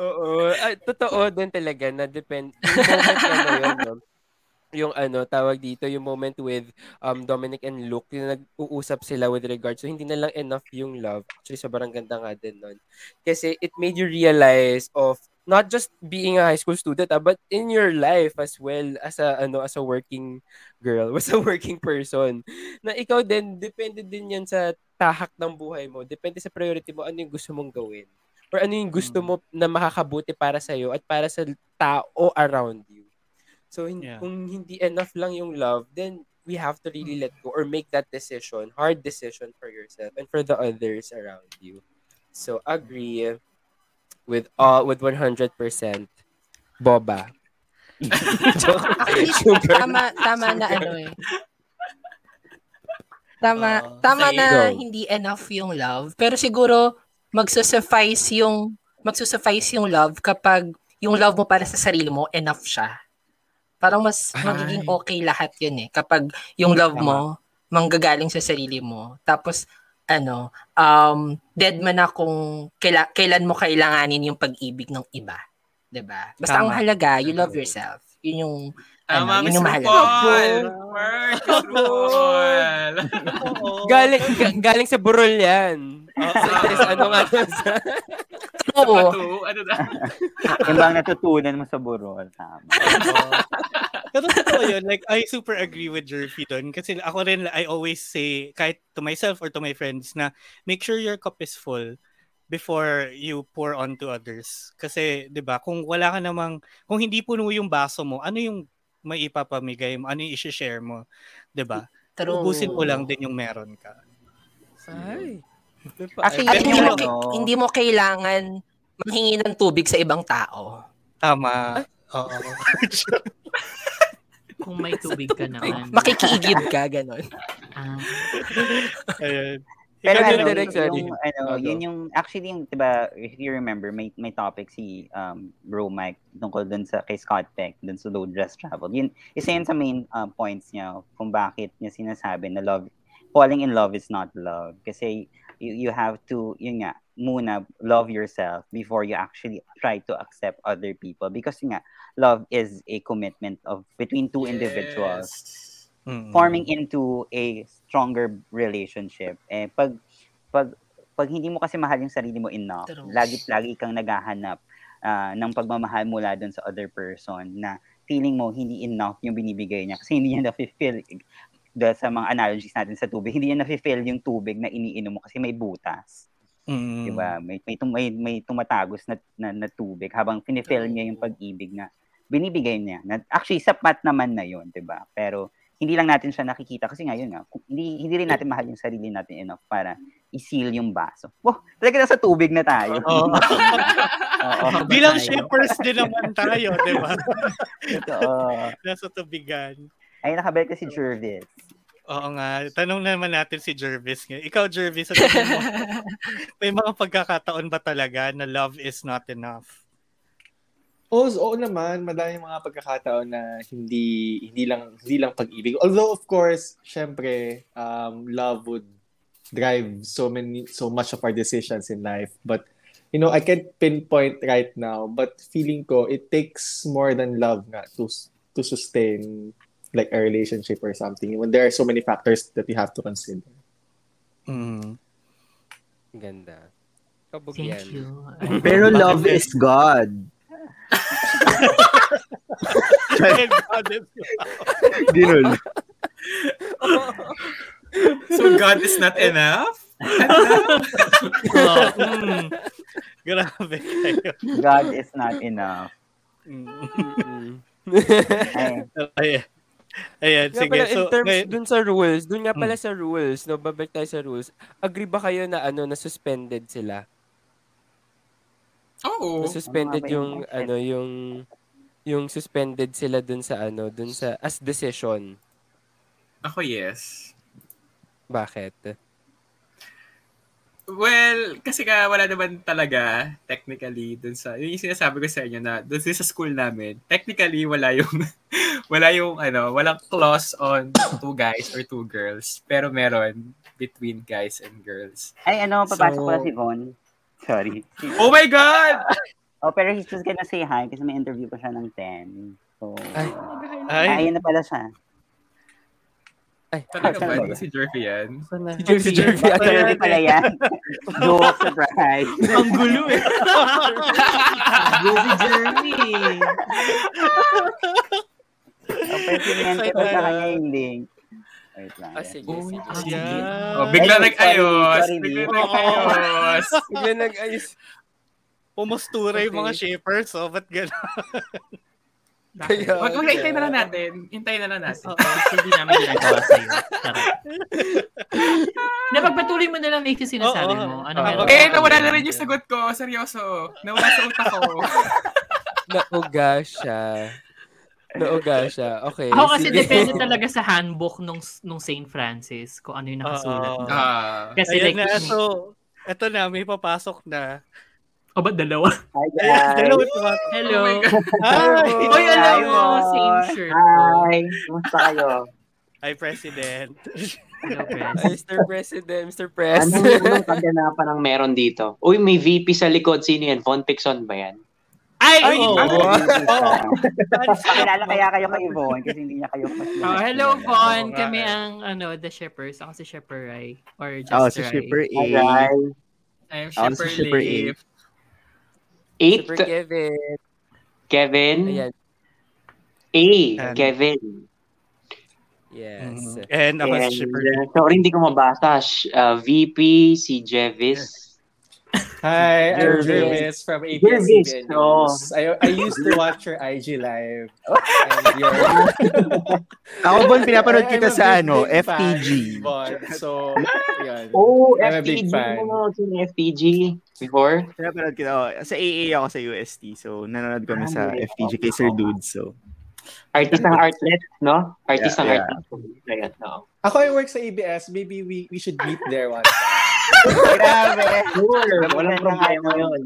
Oo. Ah, totoo din talaga na depend yung moment na yun, yung ano tawag dito yung moment with um Dominic and Luke yung nag-uusap sila with regards so hindi na lang enough yung love. Actually sobrang ganda nga din nun. Kasi it made you realize of not just being a high school student ah, but in your life as well as a ano as a working girl as a working person. Na ikaw din depende din yan sa tahak ng buhay mo. Depende sa priority mo ano yung gusto mong gawin or ano yung gusto mo na makakabuti para sa iyo at para sa tao around you So, hin- Yeah. kung hindi enough lang yung love, then we have to really let go or make that decision, hard decision for yourself and for the others around you. So, agree with all with 100% Boba. Sugar. tama, tama na ano eh. Tama, Ah, tama na go. hindi enough yung love. Pero siguro, magsusuffice yung, magsusuffice yung love kapag yung love mo para sa sarili mo, enough siya. Parang mas magiging okay lahat yun eh. Kapag yung love mo, manggagaling sa sarili mo. Tapos, ano, um, dead man na kung kaila, kailan mo kailanganin yung pag-ibig ng iba. 'Di ba? Basta ang Tama. halaga, you love yourself. Yun yung, Tama, ano, Miss. RuPaul. Work, Miss RuPaul. galing ga- galing sa burol yan. Sa Tres, ano nga sa Oo. Ano na? Yung bang natutunan mo sa burol. Tama. Pero totoo yun. Like, I super agree with Jerfy doon. Kasi ako rin, I always say, kahit to myself or to my friends, na make sure your cup is full before you pour on to others. Kasi, di ba, kung wala ka namang, kung hindi puno yung baso mo, ano yung may ipapamigay mo? Ano yung isi-share mo? Di ba? Ubusin mo lang din yung meron ka. Ay. Actually, At yan hindi mo, ano, hindi mo kailangan manghingi ng tubig sa ibang tao. Tama. Oo. Kung may tubig ka naman. Makikiigib ka, ganon. Ah. Ayun. Pero ano, Direk, yung, sorry. ano, Oh, yun yung, actually yung, diba, if you remember, may, may topic si um, Bro Mike tungkol dun sa, kay Scott Peck, dun sa low dress travel. Yun, isa yun sa main um, points niya kung bakit niya sinasabi na love, falling in love is not love. Kasi you, you have to, yun nga, muna love yourself before you actually try to accept other people. Because yun nga, love is a commitment of between two individuals forming into a stronger relationship. Eh, pag, pag, pag hindi mo kasi mahal yung sarili mo enough, lagi, lagi kang naghahanap ah, ng pagmamahal mula dun sa other person na feeling mo hindi enough yung binibigay niya kasi hindi niya na-feel dahil sa mga analogies natin sa tubig, hindi niya na-feel yung tubig na iniinom mo kasi may butas. Mm. Diba? May, may, tum- may, may tumatagos na, na, na tubig habang finifill niya yung pag-ibig na binibigay niya. Na, actually, sapat naman na yun, diba? Pero hindi lang natin siya nakikita kasi ngayon nga, hindi, hindi rin natin mahal yung sarili natin enough para i-seal yung baso. Wow, talaga nasa tubig na tayo. Oo. Oo. Bilang shippers din naman tayo, di ba? Nasa tubigan. Ay, nakabalik na si Jervis. Oo nga. Tanong naman natin si Jervis. ngayon. Ikaw, Jervis, sa tingin mo, may mga pagkakataon ba talaga na love is not enough? Oo, oo naman, madami mga pagkakataon na hindi hindi lang hindi lang pag-ibig. Although of course, syempre, um, love would drive so many so much of our decisions in life. But you know, I can't pinpoint right now, but feeling ko it takes more than love nga to to sustain like a relationship or something. When there are so many factors that you have to consider. Mm. Ganda. Kabog Thank you. Pero love is God. Ganun. So God is not enough? Oo, mm. Grabe kayo. God is not enough. Mm. Ay, Ayan. Ayan, Nga sige. pala, in So, terms ngayon- dun sa rules, dun nga pala Mm. sa rules, no, babalik tayo sa rules. Agree ba kayo na ano na suspended sila? Oo. Na suspended Ano yung yung ano yung yung suspended sila dun sa ano, dun sa as decision. Ako, yes. Bakit? Well, kasi nga wala naman talaga technically dun sa yung sinasabi ko sa inyo na dun sa school namin, technically wala yung wala yung ano, walang clause on two guys or two girls, pero meron between guys and girls. ay ano, papasok So- pala si Von. Sorry. Oh my God! oh, pero he's just gonna say hi kasi may interview pa siya ng 10. So, Ay. ay. ayun na pala siya. Ay, Talaga ba? Si Jervy yan? Si Jervy, si Jervy. Si Jervy pala yan. Joke, surprise. Ang gulo eh. Go si Jeremy. Oh, Presidente ko sa kanya yung link. Wait lang. Ah, sige, Oh, sige. Yeah. Oh, bigla Ay, nag-ayos. Bigla nag-ayos. Bigla nag-ayos. Pumustura yung mga Okay. shippers, oh, ba't gano'n? Kaya, Wag, wag, hintay na lang natin. Hintay na lang natin. Oo, hindi namin ginagawa sa'yo. Charot. Napagpatuloy mo na lang Nick yung sinasabi mo. Ano meron? Eh, nawala na rin yung sagot ko. Seryoso. Nawala sa utak ko. Nauga siya. Nauga siya. Okay. Ako kasi sige. depende talaga sa handbook nung nung St. Francis kung ano yung nakasulat. Ah. Kasi Ayan like, na, so, eto na, may papasok na. o ba dalawa? Hi, guys. dalawa tumatak. Hello. Hi! Oy, alam Hi, mo, same shirt. Hi! Kumusta kayo? Hi, President. Hello, Pres. Ay, Mr. President, Mr. Press. Anong, anong kaganapan ang meron dito? Uy, may VP sa likod. Sino yan? Von Pixon ba yan? Ay, Ay, oo. oo. Kilala kaya kayo kay Yvonne kasi hindi niya kayo mas Oh, hello, Von. Oo nga Kami ang, ano, the shippers. Ako si Shipper Rai. Or just Ako si Rai. Shipper A. Hi, guys. I'm Ako si Shipper Shipper A. Eight, Super Kevin. Kevin. Ayan. A, And- Kevin. Yes. Mhm. And ako si Shipper uh, sorry, hindi ko mabasa. Uh, VP, si Jevis. Hi, I'm Jervis. Jervis from Jervis, ABS-CBN oh. News. I, I used to watch your IG live. And your, Ako, Bon, pinapanood kita sa ano, Bon. So, yun. Oh, I'm a big FTG. fan. Ano, FTG before? Pinapanood kita. Oh, sa AA ako sa UST. So, nanonood kami sa Ah, FTG kay Sir Dude. So, Artist ng Artlet, no? Artist ng Yeah, Artlet. No. Ako, I work sa ABS. Maybe we we should meet there one Grabe. Sure, walang problema yun.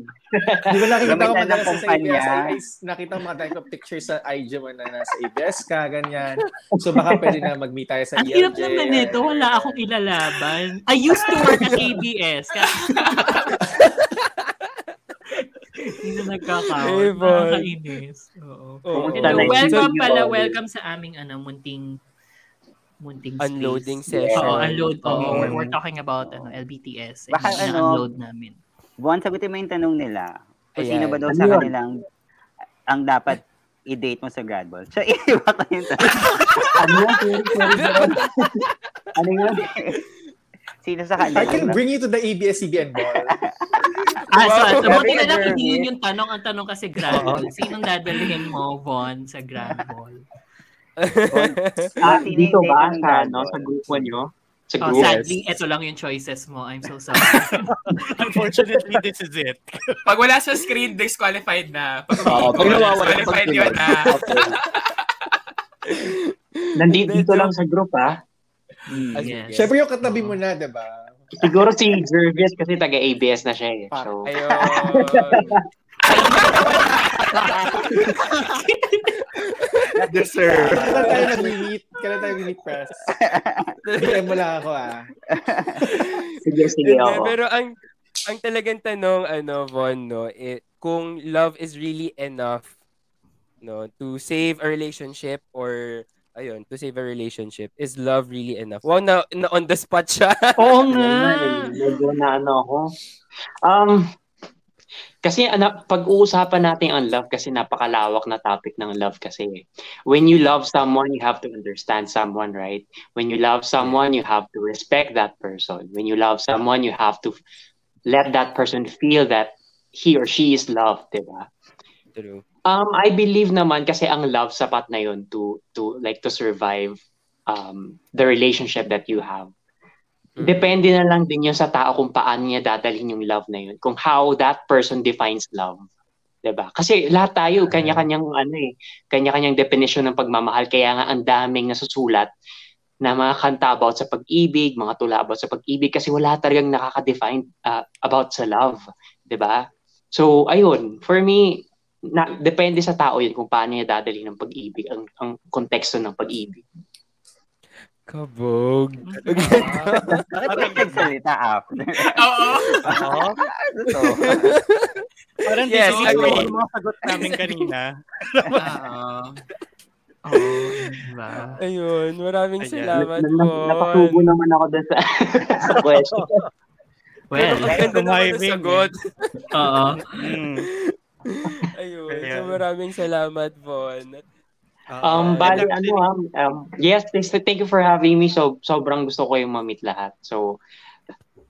Di ba nakita ko madalas sa kumpanya. ABS? Nakita ko mga type of pictures sa IG mo na nasa ABS ka, ganyan. So baka pwede na mag-meet tayo sa Ang hirap ELJ. naman nito. Wala akong ilalaban. I used to work at ABS. Hindi na nagkakaunt. Hey. Nakakainis. Oo. Hello, yung welcome pala. Welcome sa aming ano, munting munting space. Unloading session. Oo, unload. Oo, Oo. we're, we're talking about ano, LBTS. Baka and ano, unload namin. Buwan, sagutin mo yung tanong nila. Kung Ayan. sino ba daw Ano sa yun? kanilang ang dapat i-date mo sa grad ball. So, iiwa ko yung tanong. Ano yun? Sorry, sorry, sorry. Ano yun? Sino sa I can kanila? bring you to the ABS-CBN ball. Ah, so, Wow, so buti na lang hindi yun yung tanong. Ang tanong kasi Grand Ball. Sinong dadalhin mo, Von, sa Grand Ball? Ah, dito ba sa, no, sa grupo nyo? Sa Oh, group? sadly, ito lang yung choices mo. I'm so sorry. Unfortunately, this is it. Pag wala sa screen, disqualified na. Pag, Oo, pag nawawala, disqualified yun na. Nandito dito lang sa group, ah. Ah, Yes. sige. Siyempre yung katabi mo na, di ba? Siguro si Jervis kasi taga-ABS na siya eh. So, Ayun. yes, sir. Kailan tayo nag-meet? Kailan tayo nag-meet, press? DM mo lang ako, ah. sige, sige ako. Pero ang ang talagang tanong ano Von no, eh, kung love is really enough no to save a relationship or ayun, to save a relationship, is love really enough? Wow, na, na on the spot siya. Oo na eh. Medyo na ano ako. Um, kasi ano, pag-uusapan natin ang love kasi napakalawak na topic ng love kasi. When you love someone, you have to understand someone, right? When you love someone, you have to respect that person. When you love someone, you have to let that person feel that he or she is loved, di ba? True. Um, I believe naman kasi ang love sapat na yun to to like to survive um the relationship that you have. Depende na lang din yun sa tao kung paano niya dadalhin yung love na yun. Kung how that person defines love. 'Di ba? Kasi lahat tayo kanya-kanyang ano eh, kanya-kanyang definition ng pagmamahal kaya nga ang daming nasusulat na mga kanta about sa pag-ibig, mga tula about sa pag-ibig kasi wala talagang nakaka-define uh, about sa love, 'di ba? So ayun, for me na, depende sa tao yun kung paano niya dadalhin ng pag-ibig, ang, ang konteksto ng pag-ibig. Kabog. Bakit kayo nagsalita after? Oo. Oo. Ano to? Parang Yes, yes, agree. yung mga sagot namin kanina. Oo. Oh? Ayun, maraming Ayan. salamat Na- po. na- Napasubo naman ako dun sa, sa question. Well, Ang ganda naman ng Tumahimik, sagot. oo. Mm. Ayun, Ayan. so maraming salamat, Von. Um, bali, ano ah, um, yes, thanks, thank you for having me. So, sobrang gusto ko yung ma-meet lahat. So,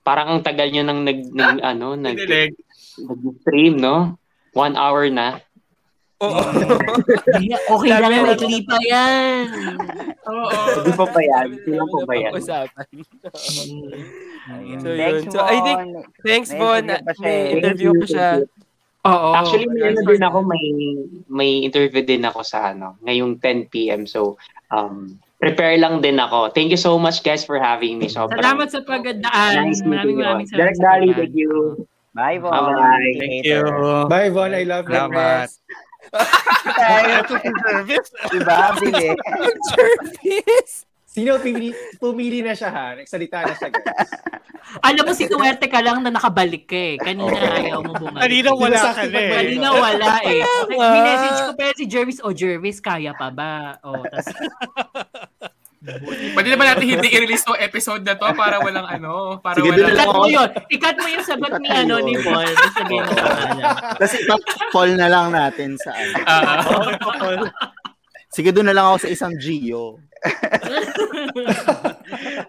parang ang tagal nyo nang nag, nag ano, nag, nag-stream, no? One hour na. Oo. Okay lang, may klipa yan. Oo. Hindi pa ba yan? Sino pa ba yan? Usapan. Ayun. So, Thanks, yun. So, I think, thanks, May Von. interview pa siya May interview ko siya. Oo. Actually, may ano din ako, may, may interview din ako sa ano, ngayong 10 p.m. So, um, prepare lang din ako. Thank you so much guys for having me. Sobrang, Salamat sa pagdaan. Nice Maraming maraming salamat Direct sa Dali, thank you. Bye, Von. Bye-bye. Thank you. Bye, Von. I love you. Salamat. Tayo. Service. Diba? Bili. Service! Sino pumili, pumili na siya ha? Nagsalita na siya, guys. Alam mo, sinuwerte ka lang na nakabalik ka eh. Kanina ayaw mo bumalik. Kanina wala ka na eh. Kanina wala eh. Minessage ko pa si Jervis, o Jervis, kaya pa ba? O, tas, Pwede naman natin hindi i-release tong episode na to para walang ano, para Sige, walang... ikat mo yun. Ikat mo yung sagot ni, ano, ni Paul. Tapos sabihin mo sa kanya. Tapos ipa-fall na lang natin sa ano. Ah, Sige, doon na lang ako sa isang Gio.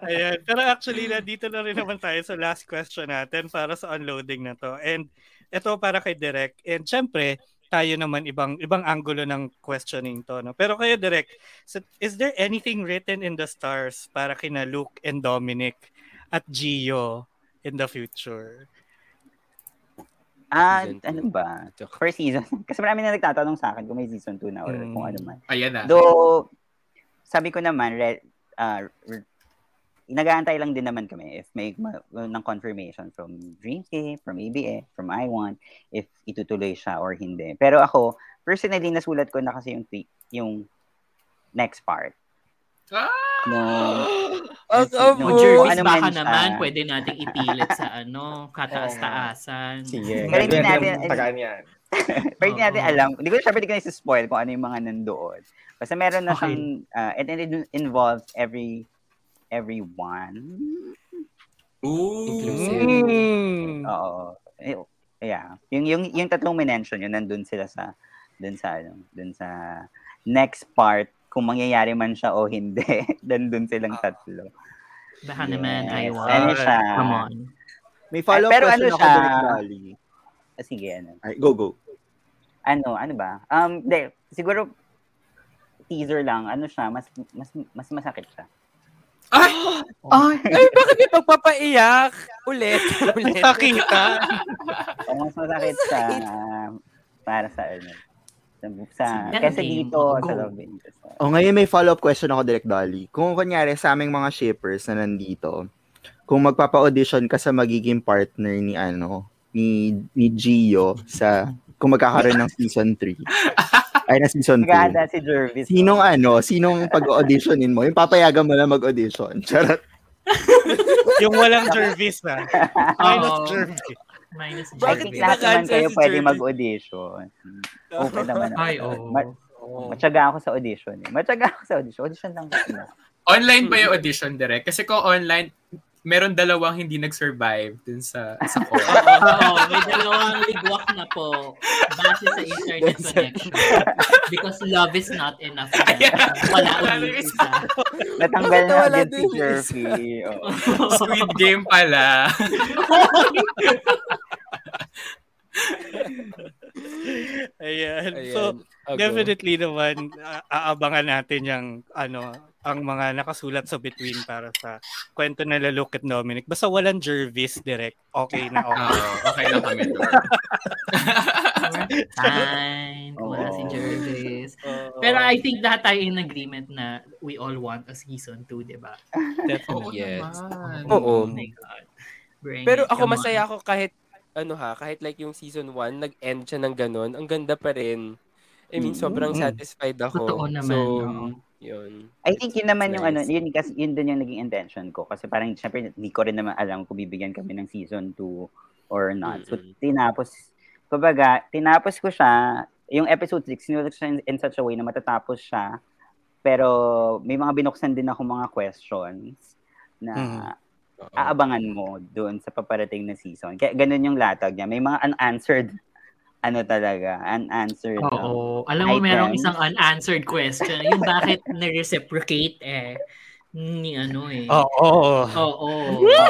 Ayan. Pero actually, dito na rin naman tayo sa last question natin para sa unloading na to. And ito para kay Direk. And syempre, tayo naman ibang ibang angulo ng questioning to. No? Pero kayo, Direk, so, is there anything written in the stars para kina Luke and Dominic at Gio in the future? Ah, two. ano ba? First season. Kasi marami na nagtatanong sa akin kung may season 2 na or Mm. kung ano man. Ayan na. Though, sabi ko naman, re, uh, re, nag-aantay lang din naman kami if may ma- ng confirmation from Dreamscape, from ABS, from I1, if itutuloy siya or hindi. Pero ako, personally, nasulat ko na kasi yung, tweet- yung next part. Ah! No, Ang O no, Jervis, ano baka man naman, pwede nating ipilit sa ano, kataas-taasan. Sige. Pero hindi natin- tagaan yan. Pero hindi natin alam. Hindi ko syempre hindi ko na spoil kung ano yung mga nandoon. Basta meron na Okay. siyang, uh, and it involves every, everyone. Inclusive. Mm. Oo. Eh, Yeah. Yung, yung, yung tatlong minention, yun, nandun sila sa, dun sa, ano, dun sa next part, kung mangyayari man siya o hindi, nandun silang tatlo. Baka naman, I Yes. want. Ano siya? Come on. May follow-up Pero question ano ako, siya? Dali. Ah, Sige, ano. Ay, go, go. Ano, ano ba? Um, de, siguro, teaser lang. Ano siya, mas, mas, mas masakit siya. Ay! Ay, ay bakit may pagpapaiyak? Ulit, ulit. Nakita. O, mas masakit siya ah, para sa, ano, sa, sa kasi game. dito, Go. sa love interest. O ngayon may follow-up question ako, Direk Dolly. Kung kunyari sa aming mga shippers na nandito, kung magpapa-audition ka sa magiging partner ni ano, ni ni Gio sa kung magkakaroon ng season 3. ay na season 2. Gada si Jervis. Sinong ano, sinong pag-auditionin mo? Yung papayagan mo na mag-audition. Charot. yung walang Jervis na. Minus Oo. Jervis. Minus Bakit Jervis. lahat naman kayo si pwede mag-audition? Okay naman. Ay, ako. oo. Ma- matyaga ako sa audition. Eh. Matyaga ako sa audition. Audition lang. Online ba yung audition direct? Kasi kung online, meron dalawang hindi nag-survive dun sa sa course. Oo, may dalawang ligwak na po base sa internet connection. Because love is not enough. Wala ulit isa. Natanggal na agad si Jervy. Oo. Squid Game pala. Ayan. Ayan. So, Ako. definitely naman, a- aabangan natin yung, ano, ang mga nakasulat sa Between para sa kwento na Look at Dominic. Basta walang Jervis direct. Okay na okay. Oo, okay lang kami. Fine. Wala si Oo. Jervis. Pero I think lahat tayo in agreement na we all want a season 2, di ba? Definitely. Yes. naman. Oo. Oh my God. Bring Pero it. ako Come on. masaya ako kahit ano ha, kahit like yung season 1, nag-end siya ng ganun, ang ganda pa rin. I mean, sobrang Mm. satisfied ako. Totoo naman. So, oo. Yun. I think yun naman yung ano, Nice. yun kasi yun din yung naging intention ko kasi parang syempre hindi ko rin naman alam kung bibigyan kami ng season 2 or not. So tinapos kumbaga, tinapos ko siya, yung episode 6 sinulat siya in, in such a way na matatapos siya. Pero may mga binuksan din ako mga questions na aabangan mo doon sa paparating na season. Kaya ganun yung latag niya. May mga unanswered ano talaga, unanswered. Oo. um, Alam mo, merong items. isang unanswered question. Yung bakit na-reciprocate eh. Ni ano eh. Oo. Oo. Oo.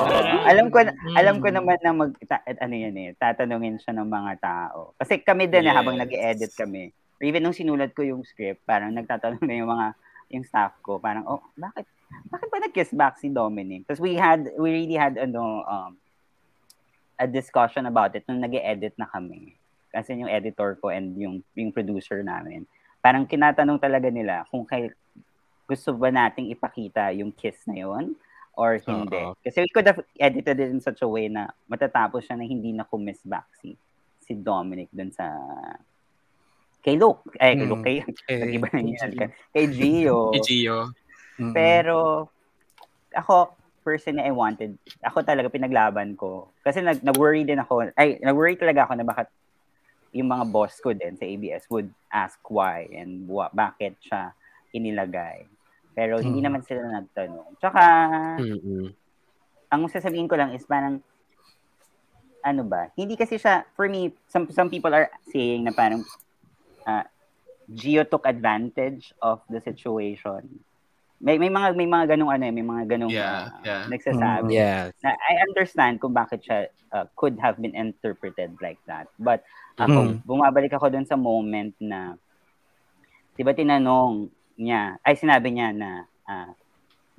alam ko na- Mm. alam ko naman na mag ta- ano yan eh, tatanungin siya ng mga tao. Kasi kami din eh, habang Yes. nag-edit kami. Even nung sinulat ko yung script, parang nagtatanong na yung mga yung staff ko, parang oh, bakit bakit ba nag-kiss back si Dominic? Because we had we really had ano um a discussion about it nung nag-edit na kami. Kasi yung editor ko and yung yung producer namin, parang kinatanong talaga nila kung kay gusto ba nating ipakita yung kiss na yun or hindi. Oo. Kasi we could have edited it in such a way na matatapos siya na hindi na kumiss back si, si Dominic dun sa kay Luke. Ay, kay Mm. Luke. Kay, Kay- nag-iba na kay. Gio. Kay Gio. Gio. Pero, ako, personally, I wanted, ako talaga pinaglaban ko. Kasi nag, nag-worry din ako, ay, nag-worry talaga ako na bakit yung mga boss ko din sa ABS would ask why and wa- bakit siya inilagay. Pero hindi Mm. naman sila nagtanong. Tsaka, Mm-mm. ang sasabihin ko lang is parang, ano ba, hindi kasi siya, for me, some, some people are saying na parang, uh, Gio took advantage of the situation. May may mga may mga ganung ano, eh, may mga ganung Yeah, uh, yeah. nagsasabi. Yes. Na I understand kung bakit siya uh, could have been interpreted like that. But ako, Mm. bumabalik ako dun sa moment na 'di ba tinanong niya, ay sinabi niya na uh,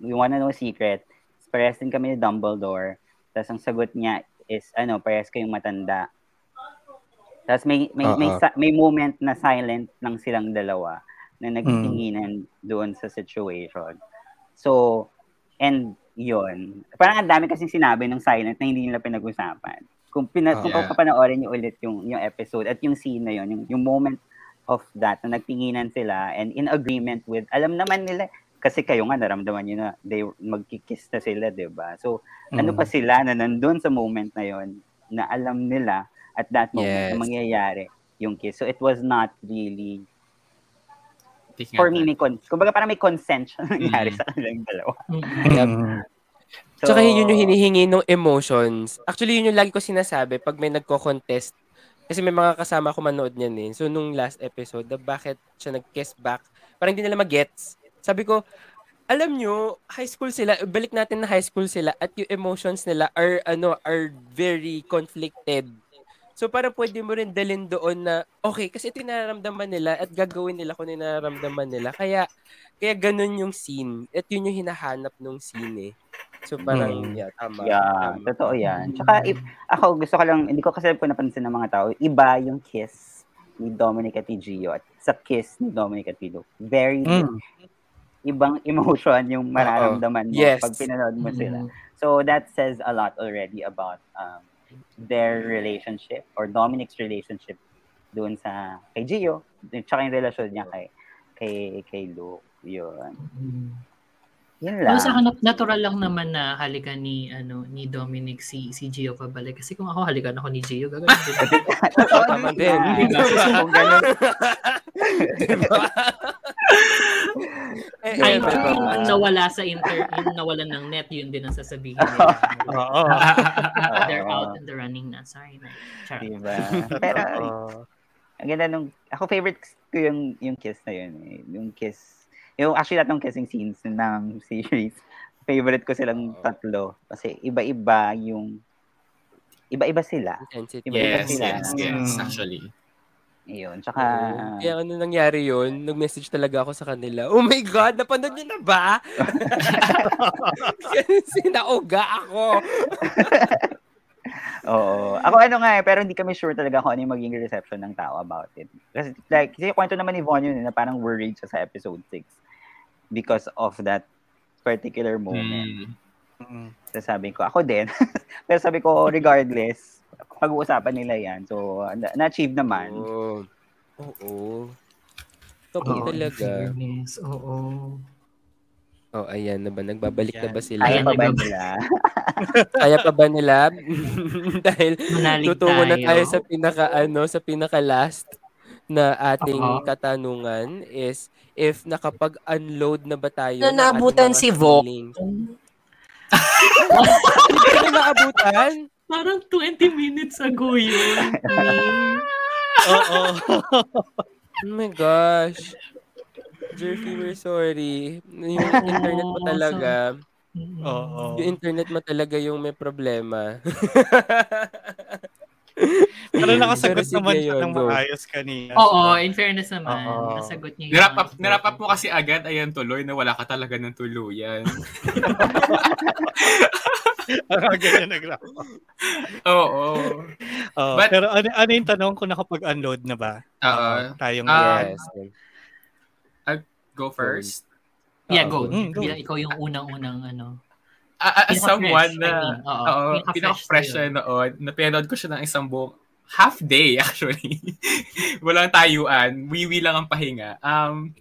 we wanna know secret. Parehas din kami ni Dumbledore. Tapos ang sagot niya is ano, parehas kayong matanda. Tapos may may may, may moment na silent lang silang dalawa na nagtitinginan doon sa situation. So, and yun. Parang ang dami kasing sinabi ng silent na hindi nila pinag-usapan. Kung, pina, Oh, kung yeah. papanoorin niyo ulit yung, yung episode at yung scene na yun, yung, yung moment of that na nagtinginan sila and in agreement with, alam naman nila, kasi kayo nga naramdaman niyo na they magkikiss na sila, 'di ba? So, ano Mm. pa sila na nandun sa moment na yon na alam nila at that moment Yes. na mangyayari yung kiss. So, it was not really Tingnan for me, may con- kumbaga parang may consent siya nangyari Mm. sa kanilang dalawa. Yep. So, Tsaka yun yung hinihingi ng emotions. Actually, yun yung lagi ko sinasabi pag may nagko-contest. Kasi may mga kasama ko manood niyan eh. So, nung last episode, na bakit siya nag-kiss back, parang hindi nila mag-gets. Sabi ko, alam nyo, high school sila, balik natin na high school sila at yung emotions nila are, ano, are very conflicted. So, para pwede mo rin dalhin doon na, okay, kasi ito nararamdaman nila at gagawin nila kung ano nararamdaman nila. Kaya, kaya ganun yung scene. At yun yung hinahanap nung scene eh. So, parang, Mm. yeah, tama. Yeah, tama. totoo yan. Tsaka, if, ako gusto ko lang, hindi ko kasi po napansin ng mga tao, iba yung kiss ni Dominic at ni Gio at sa kiss ni Dominic at Luke. Very Mm. ibang emotion yung mararamdaman mo Yes. pag pinanood mo sila. Mm. So that says a lot already about um, their relationship or Dominic's relationship doon sa kay Gio, tsaka yung relasyon niya kay kay kay Luke. Yun. Yun lang. Pero sa akin, nat- natural lang naman na halikan ni ano ni Dominic si si Gio pabalik. Kasi kung ako halikan ako ni Gio, gagawin din. Tama din. Kung ganun. Eh, Ay, eh, pero- yung nawala sa inter, yung nawalan ng net, yun din ang sasabihin nila. Oo. They're out and they're running na. Sorry na. Charot. Diba? Pero, ang ganda nung, ako favorite ko yung, yung kiss na yun eh. Yung kiss, yung actually lahat ng kissing scenes ng series, favorite ko silang tatlo. Kasi iba-iba yung, iba-iba sila. Iba-iba Yes, sila. yes, yes, Mm. actually. Yun. Tsaka, Oo. Kaya ano nangyari yun, nag-message talaga ako sa kanila, oh my God, napanood niyo na ba? Kasi nauga ako. oo. Ako ano nga eh, pero hindi kami sure talaga kung ano yung magiging reception ng tao about it. Kasi, like, kasi yung kwento naman ni Von yun na parang worried siya sa episode 6 because of that particular moment. Mm. So sabi ko, ako din. Pero sabi ko, regardless, pag-uusapan nila yan. So, na- na-achieve naman. Oo. Oo. Okay Oo, talaga. fairness. Oo. Oh, ayan na ba? Nagbabalik na ba sila? Kaya pa ba nila? Kaya pa ba nila? Dahil Manalig tutungo na tayo. tayo sa pinaka ano, sa pinaka last na ating Oo. katanungan is if nakapag-unload na ba tayo Na naabutan si Vogue. Hindi naabutan? Parang 20 minutes ago yun. Oo. Oh my gosh. Jerky, we're sorry. Yung internet mo talaga. Oo. Yung internet mo talaga yung may problema. Pero nakasagot sige, naman siya yun, ng maayos kanina. Oo, in fairness naman. Oo. Nasagot niya Nirap up, nirap up mo kasi agad, ayan tuloy, na wala ka talaga ng tuluyan. Parang ganyan nag-wrap up. Oo. Oo, But- pero ano, ano yung tanong kung nakapag-unload na ba? Oo. Tayong Ah, yes. I'll go first. Yeah, go. Mm, go. Ikaw yung unang-unang ano. Ah, ah, as someone I na, mean, oo, pinaka-fresh na noon, napinood ko siya ng isang buong half day actually. Walang tayuan, wiwi lang ang pahinga. Um,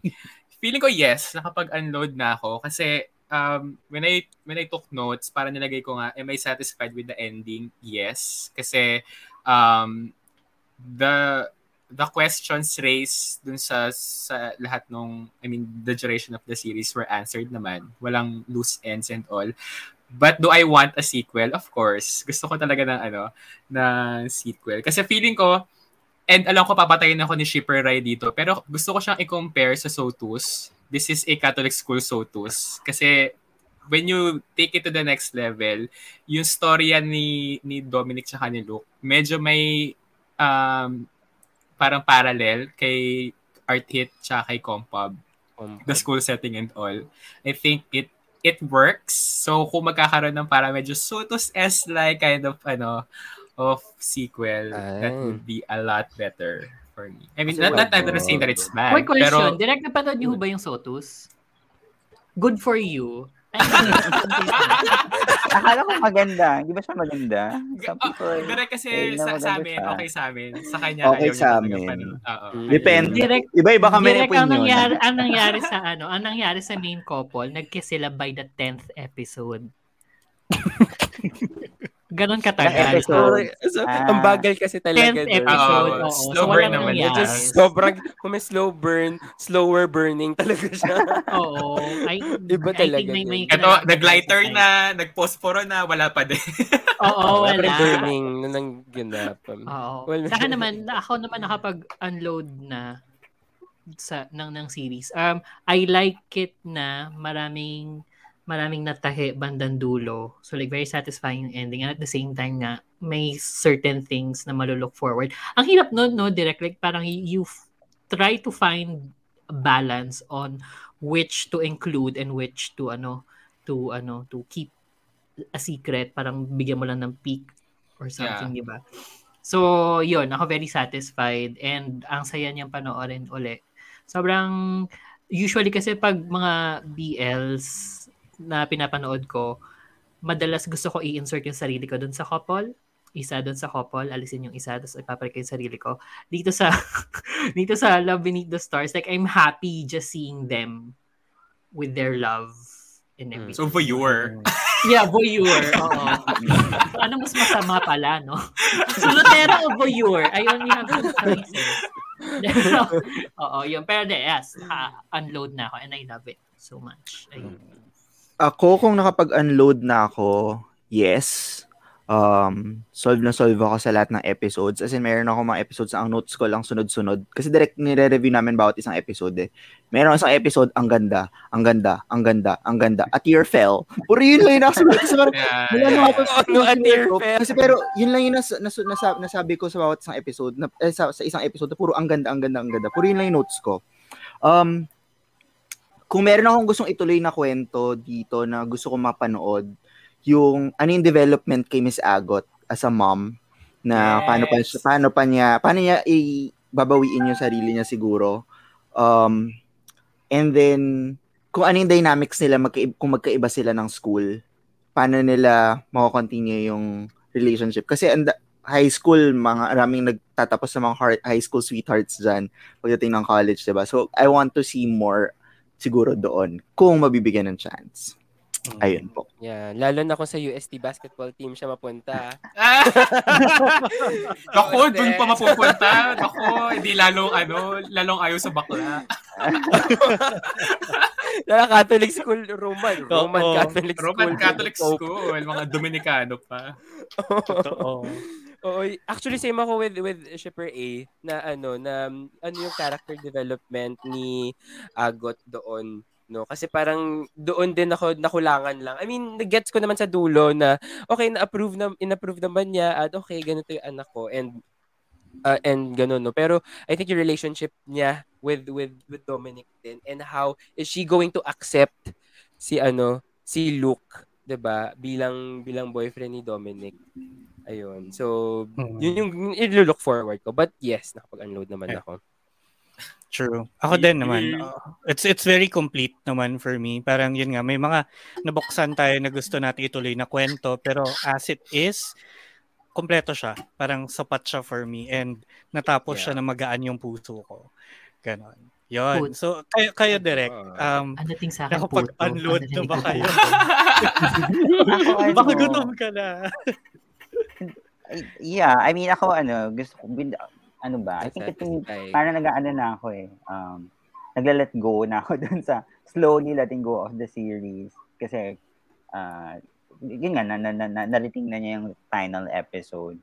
feeling ko yes, nakapag-unload na ako kasi um, when I when I took notes, para nilagay ko nga, am I satisfied with the ending? Yes, kasi um, the the questions raised dun sa sa lahat nung I mean the duration of the series were answered naman. Walang loose ends and all. But do I want a sequel? Of course. Gusto ko talaga ng ano, na sequel. Kasi feeling ko and alam ko papatayin ako ni Shipper Rai dito, pero gusto ko siyang i-compare sa Sotus. This is a Catholic school Sotus kasi when you take it to the next level, yung storya ni ni Dominic tsaka ni Luke, medyo may um, parang parallel kay Art Hit tsaka kay Compub. The school setting and all. I think it it works. So kung magkakaroon ng para medyo Sotus-esque like kind of ano of sequel, that would be a lot better for me. I mean, not, not, not saying that it's bad. Quick question. Pero, Direct napanood niyo ba yung Sotus? Good for you. Akala ko maganda. Hindi ba siya maganda? Some Ah, people, pero kasi sa, sa amin, siya. okay sa amin. Sa kanya, Okay ayaw niya sa amin. Oo. Depende. Direct, Iba-iba kami ng direct ang opinion. nangyari, ang nangyari sa ano, ang nangyari sa main couple, nagkiss sila by the 10th episode. Ganon katagal. So, Ah. ang bagal kasi talaga 10th dun. episode, Oo, oo. slow So, burn naman. nangyari. Medyo sobrang, kung may slow burn, slower burning talaga siya. Oo. I, Iba talaga think may, may Ito, nag-lighter na, nag-posporo na, wala pa din. Oo, Wala wala. burning na nang ganap. Oo. Wala. Sa akin naman, ako naman nakapag-unload na sa ng ng series. Um I like it na maraming maraming natahe bandang dulo. So like very satisfying yung ending and at the same time nga may certain things na malulook forward. Ang hirap no no direct like parang you f- try to find a balance on which to include and which to ano to ano to keep a secret parang bigyan mo lang ng peak or something, di ba? So, yun, ako very satisfied and ang saya niyang panoorin uli. Sobrang, usually kasi pag mga BLs na pinapanood ko, madalas gusto ko i-insert yung sarili ko dun sa couple. Isa dun sa couple, alisin yung isa, tapos ipapalit ko yung sarili ko. Dito sa, dito sa Love Beneath the Stars, like I'm happy just seeing them with their love and everything. So, voyeur. Yeah, voyeur. Oo. So, ano mas masama pala, no? Solotero o voyeur? I only have two choices. Pero, oo, yun. Pero yes, unload na ako and I love it so much. Ayun. Ako, kung nakapag-unload na ako, yes. Um, solve na solve ako sa lahat ng episodes. As in, meron ako mga episodes na ang notes ko lang sunod-sunod. Kasi direct nire-review namin bawat isang episode eh. Meron isang episode, ang ganda, ang ganda, ang ganda, ang ganda. A tear fell. Puro yun lang yung nakasabi. Kasi parang, Yeah, wala yeah. na ako. No, a tear fell. Kasi pero, yun lang yung nas, nas, nas- nasabi ko sa bawat isang episode. Na, eh, sa, sa isang episode, na puro ang ganda, ang ganda, ang ganda. Puro yun lang yung notes ko. Um, kung meron akong gustong ituloy na kwento dito na gusto ko mapanood, yung ano yung development kay Miss Agot as a mom na Yes. paano pa siya- paano pa niya paano niya i babawiin yung sarili niya siguro. Um and then kung ano yung dynamics nila magka, kung magkaiba sila ng school, paano nila mako-continue yung relationship kasi anda, high school, mga maraming nagtatapos sa mga heart, high school sweethearts dyan pagdating ng college, diba? So, I want to see more siguro doon kung mabibigyan ng chance. Ayun po. Yeah, lalo na kung sa UST basketball team siya mapunta. Ako, dun pa mapupunta. Ako, hindi lalong ano, lalong ayaw sa bakla. Lala Catholic school, Roman. Roman Oo. Catholic school. Roman Catholic school. Mga Dominicano pa. Totoo. Oo, actually same ako with with Shipper A na ano na um, ano yung character development ni Agot doon no kasi parang doon din ako nakulangan lang. I mean, gets ko naman sa dulo na okay na-approve na in-approve naman niya at okay ganito yung anak ko and uh, and ganun no. Pero I think yung relationship niya with with with Dominic din and how is she going to accept si ano si Luke, 'di ba? Bilang bilang boyfriend ni Dominic. Ayun. So, yun yung i-look forward ko. But yes, nakapag-unload naman Yeah. ako. True. Ako din naman. uh, it's it's very complete naman for me. Parang yun nga, may mga nabuksan tayo na gusto natin ituloy na kwento, pero as it is, kompleto siya. Parang sapat siya for me and natapos siya na magaan yung puso ko. Ganon. Yun. So, kayo, kayo direct. Um, Ang dating sa akin, nakapag-unload na ba kayo? Ako, ano, Baka gutom ka na. Yeah, I mean ako ano, gusto ko bin- ano ba? I think ito parang nag-ano na ako eh. Um nagla-let go na ako dun sa slowly letting go of the series kasi uh, yun nga na, na, na, na narating na niya yung final episode.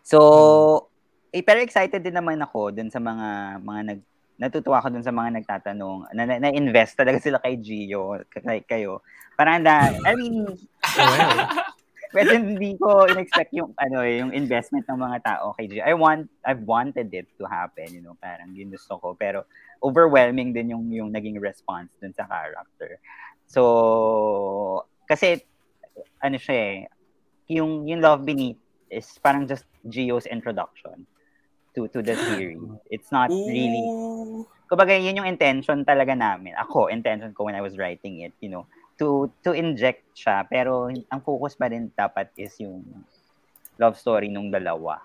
So, eh, pero excited din naman ako dun sa mga mga nag natutuwa ako dun sa mga nagtatanong na, na, na-invest talaga sila kay Gio, kay kayo. Parang na, I mean, pero hindi ko in-expect yung ano eh, yung investment ng mga tao kay Gio. I want I've wanted it to happen, you know, parang yun gusto ko pero overwhelming din yung yung naging response dun sa character. So kasi ano siya eh, yung yung Love Beneath is parang just Gio's introduction to to the series. It's not really kumbaga yun yung intention talaga namin. Ako, intention ko when I was writing it, you know, to to inject siya pero ang focus pa rin dapat is yung love story nung dalawa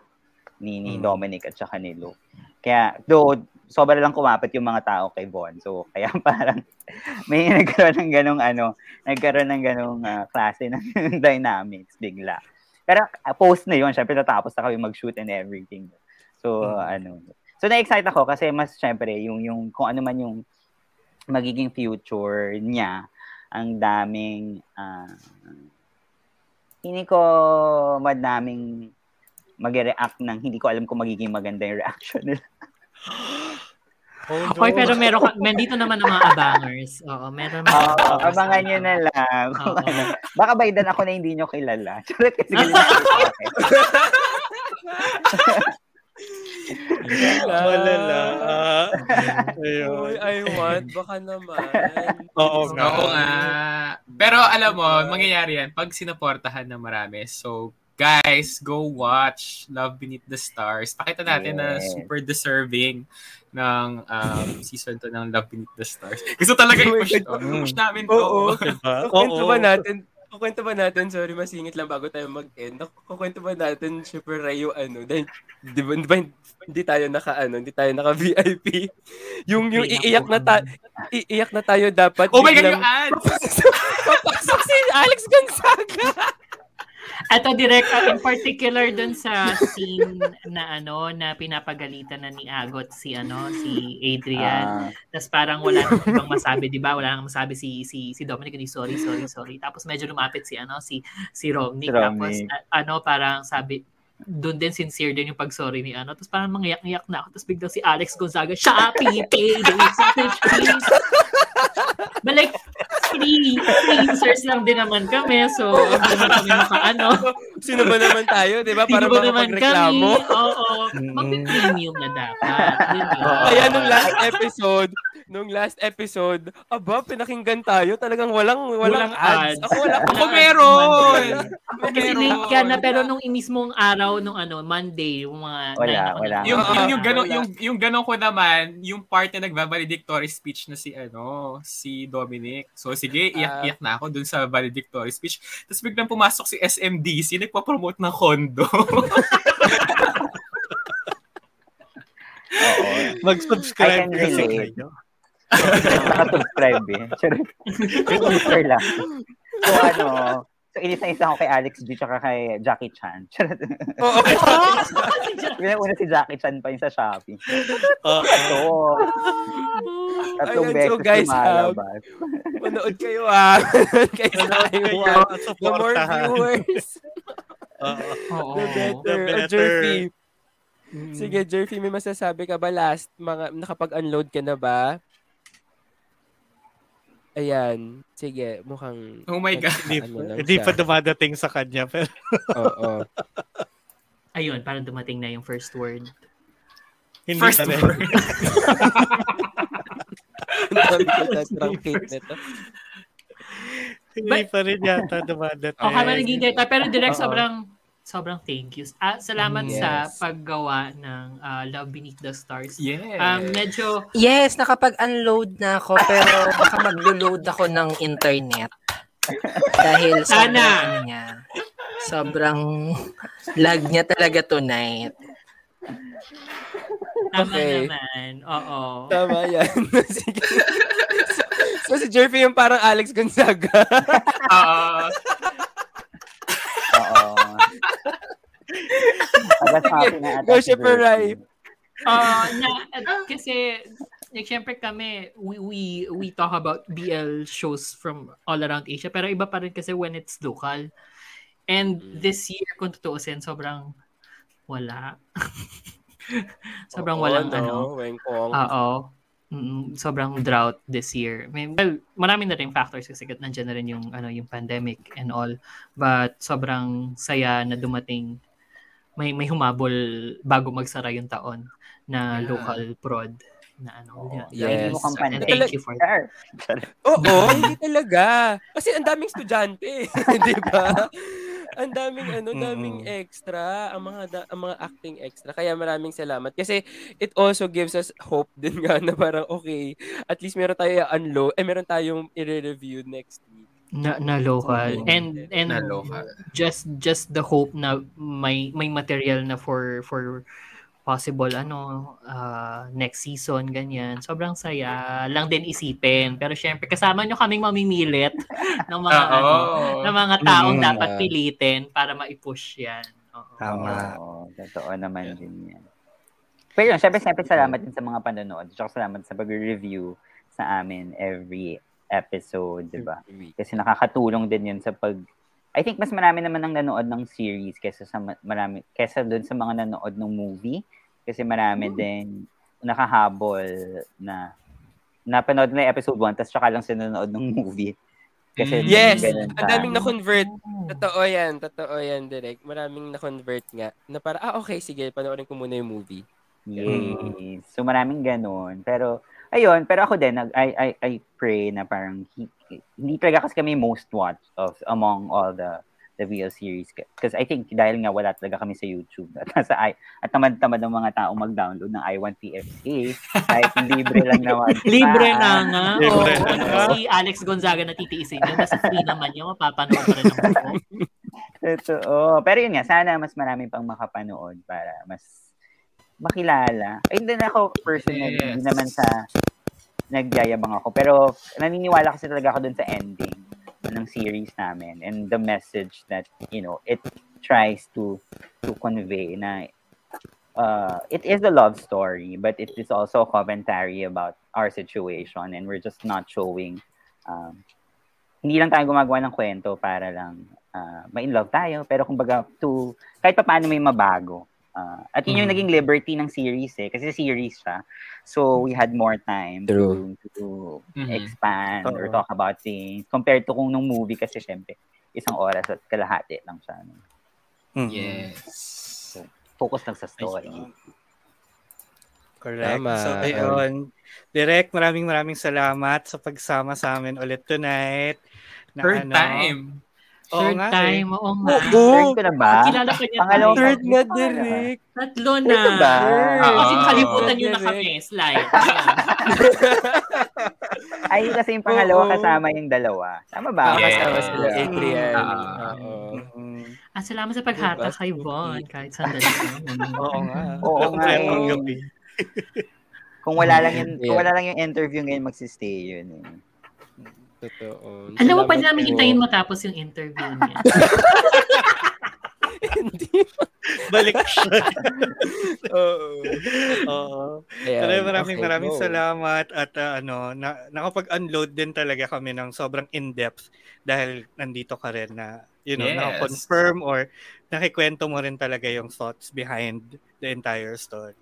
ni ni Dominic at saka ni Luke. Kaya though sobra lang kumapit yung mga tao kay Von. So kaya parang may nagkaroon ng ganong ano, nagkaroon ng ganong ah, klase ng dynamics bigla. Pero ah, post na yun, syempre natapos na kami mag-shoot and everything. So ano, so na-excite ako kasi mas syempre yung yung kung ano man yung magiging future niya ang daming uh, hindi ko madaming mag-react ng hindi ko alam kung magiging maganda yung reaction nila. Hoy, pero meron ka, nandito naman ang mga abangers. Oo, meron mga Oo, abangers. abangan nyo na lang. Kung Oo. ano. Baka baydan ako na hindi nyo kilala. Charot kasi Malala. Ah, Uy, ayun. I want. Baka naman. Oo nga. Oo nga. Pero alam mo, mangyayari yan pag sinuportahan ng marami. So, guys, go watch Love Beneath the Stars. Pakita natin na Yes. super deserving ng um, season 2 ng Love Beneath the Stars. Gusto talaga Oh i-push to. Push namin to. Oo. Diba? Oo. ba natin? Kukwento ba natin? Sorry, masingit lang bago tayo mag-end. Kukwento ba natin, Super Ray, yung ano, dahil, di ba, di ba, hindi tayo naka, ano, hindi tayo naka VIP. Yung, yung iiyak na tayo, iiyak na tayo dapat. Oh my God, yung ads! Papasok si Alex Gonzaga! Ito direct uh, in particular dun sa scene na ano na pinapagalitan na ni Agot si ano si Adrian. Ah. Tapos parang wala nang ibang masabi, 'di ba? Wala nang masabi si si si Dominic ni sorry, sorry, sorry. Tapos medyo lumapit si ano si si Romnick. Si Tapos a- ano parang sabi doon din sincere din yung pag-sorry ni ano. Tapos parang mangiyak-iyak na ako. Tapos biglang si Alex Gonzaga, Shopee, payday, sausage, please. But like, free, free users lang din naman kami. So, hindi naman kami makaano. Sino ba naman tayo, di ba? Sino Para ba naman kami? Oo. Mag-premium na dapat. Yun yun. Kaya nung last episode, nung last episode, aba, pinakinggan tayo. Talagang walang, walang, Walang ads. ads. Ako wala Ako meron! Kasi late ka na, pero nung mismong araw, nung ano, Monday, yung mga... Wala, ako wala. Yung, Ah, yung, yung, gano, wala. yung, yung ganon ko naman, yung part na nagba-valedictory speech na si, ano, si Dominic. So, sige, iyak-iyak na ako dun sa valedictory speech. Tapos biglang pumasok si SMDC, nagpa-promote ng condo. Oo. Mag-subscribe I can kasi relate. kayo. Nakasubscribe eh. Charot. Teaser lang. So ano, so inisa-isa ko kay Alex G tsaka kay Jackie Chan. Oo. Yung una si Jackie Chan pa yung sa Shopee. Oo. Ito. Tatlong Ayan, beses so guys, um, lumalabas. Manood kayo ah. Kayo Manood kayo The more viewers, Oo. The better. The Oh, better. Jerfy. Sige, Jerfy, may masasabi ka ba last? Mga, nakapag-unload ka na ba? Ayan. Sige, mukhang... Oh my God. Hindi, ano pa dumadating sa kanya. Pero Oo. Ayun, parang dumating na yung first word. hindi First pa rin. word. Ang ko nito. Hindi pa rin yata dumadating. O kami naging data, pero direct Oo. sobrang sobrang thank you. Ah, salamat Yes. sa paggawa ng ah, Love Beneath the Stars. Yeah. Um, medyo Yes, nakapag-unload na ako pero baka maglo-load ako ng internet. Dahil Sana. sobrang, ano niya, sobrang lag niya talaga tonight. tama Okay. naman. Oo. Tama yan. Sige. so, si Jerfy yung parang Alex Gonzaga. Oo. Oo. Taga-Shopee na ata Go, Shipper. Rai. Na at kasi like, syempre kami we, we we talk about BL shows from all around Asia pero iba pa rin kasi when it's local. And this year kung tutuusin sobrang wala. sobrang Oo, walang no? ano. Oo. Mm, sobrang drought this year. May, well, marami na rin factors kasi kat nandiyan na rin yung ano yung pandemic and all. But sobrang saya na dumating may may humabol bago magsara yung taon na Yeah. local prod na ano. yun. Yes. Mukhang And pandemic. thank you for that. Sure. Oo, hindi talaga. Kasi ang daming estudyante, 'di ba? Ang daming ano, daming extra, ang mga da- ang mga acting extra. Kaya maraming salamat kasi it also gives us hope din nga na parang okay, at least meron tayo unload, eh meron tayong i-review next week. na, na local Oo. and and Na local. just just the hope na may may material na for for possible ano uh, next season ganyan sobrang saya lang din isipin pero syempre kasama nyo kaming mamimilit ng mga Oo. ano ng mga taong Mm. dapat pilitin para ma-push yan Oo. Tama. Oo, totoo naman din yan. Pero yun, syempre, syempre salamat din sa mga panonood. Tsaka salamat sa pag-review sa amin every episode, di ba? Kasi nakakatulong din yun sa pag... I think mas marami naman ang nanood ng series kesa sa ma- marami kesa doon sa mga nanood ng movie kasi marami din nakahabol na napanood na episode 1 tapos tsaka lang sinanood ng movie. Kasi Yes, ganun ang daming na-convert. Totoo yan, totoo yan, direct. Maraming na-convert nga. Na para, ah, okay, sige, panoorin ko muna yung movie. Yes. So maraming ganun. Pero ayun, pero ako din nag I I I pray na parang hi- hindi talaga kasi kami most watched of among all the the VL series because I think dahil nga wala talaga kami sa YouTube at nasa i at tamad-tamad ng mga tao mag-download ng i1PFA kahit libre lang naman. libre Ah, na nga Libre Oo, na nga. si Alex Gonzaga na titiisin yun kasi free naman yun mapapanood pa rin naman ako Totoo. Pero yun nga, sana mas marami pang makapanood para mas makilala. Ay, hindi na ako personally, Yes. hindi naman sa nagyayabang ako. Pero naniniwala kasi talaga ako dun sa ending ng series namin and the message that, you know, it tries to to convey na uh, it is a love story, but it is also a commentary about our situation and we're just not showing um, hindi lang tayo gumagawa ng kwento para lang uh, ma-in love tayo, pero kumbaga to kahit pa paano may mabago. Uh, at yun yung Mm. naging liberty ng series eh, kasi series siya. So we had more time True. to, to Mhm. expand or Oo. talk about things compared to kung nung movie kasi syempre isang oras at kalahati lang siya. no? Mm. Yes. Focus lang sa story. Correct. Tama. So, ayun. Direk, maraming maraming salamat sa pagsama sa amin ulit tonight. Na, Third ano, time. Oo Third nga time, eh. oo nga. Third ko na ba? Kilala pa niya Pangalawang. Third na direct. Tatlo na. Third ba? Kasi Ah. kalimutan nyo na kami. Slide. Ay, yun kasi yung pangalawa Oo. kasama yung dalawa. Tama ba? Ah, Yes. kasama sila Yeah. Adrian. Ah. Oo. Mm, Ah, salamat sa paghatak kay Von. Kahit sandali. Oo nga. Oo nga eh. Kung wala lang yung, Yeah. kung wala lang yung interview ngayon, magsistay yun eh. Totoo. Alam mo, pwede namin hintayin matapos yung interview niya. Hindi. Balik siya. Oo. Oo. Pero maraming okay, maraming go. salamat at ah, ano, na, nakapag-unload din talaga kami ng sobrang in-depth dahil nandito ka rin na, you know, Yes. naka-confirm or nakikwento mo rin talaga yung thoughts behind the entire story.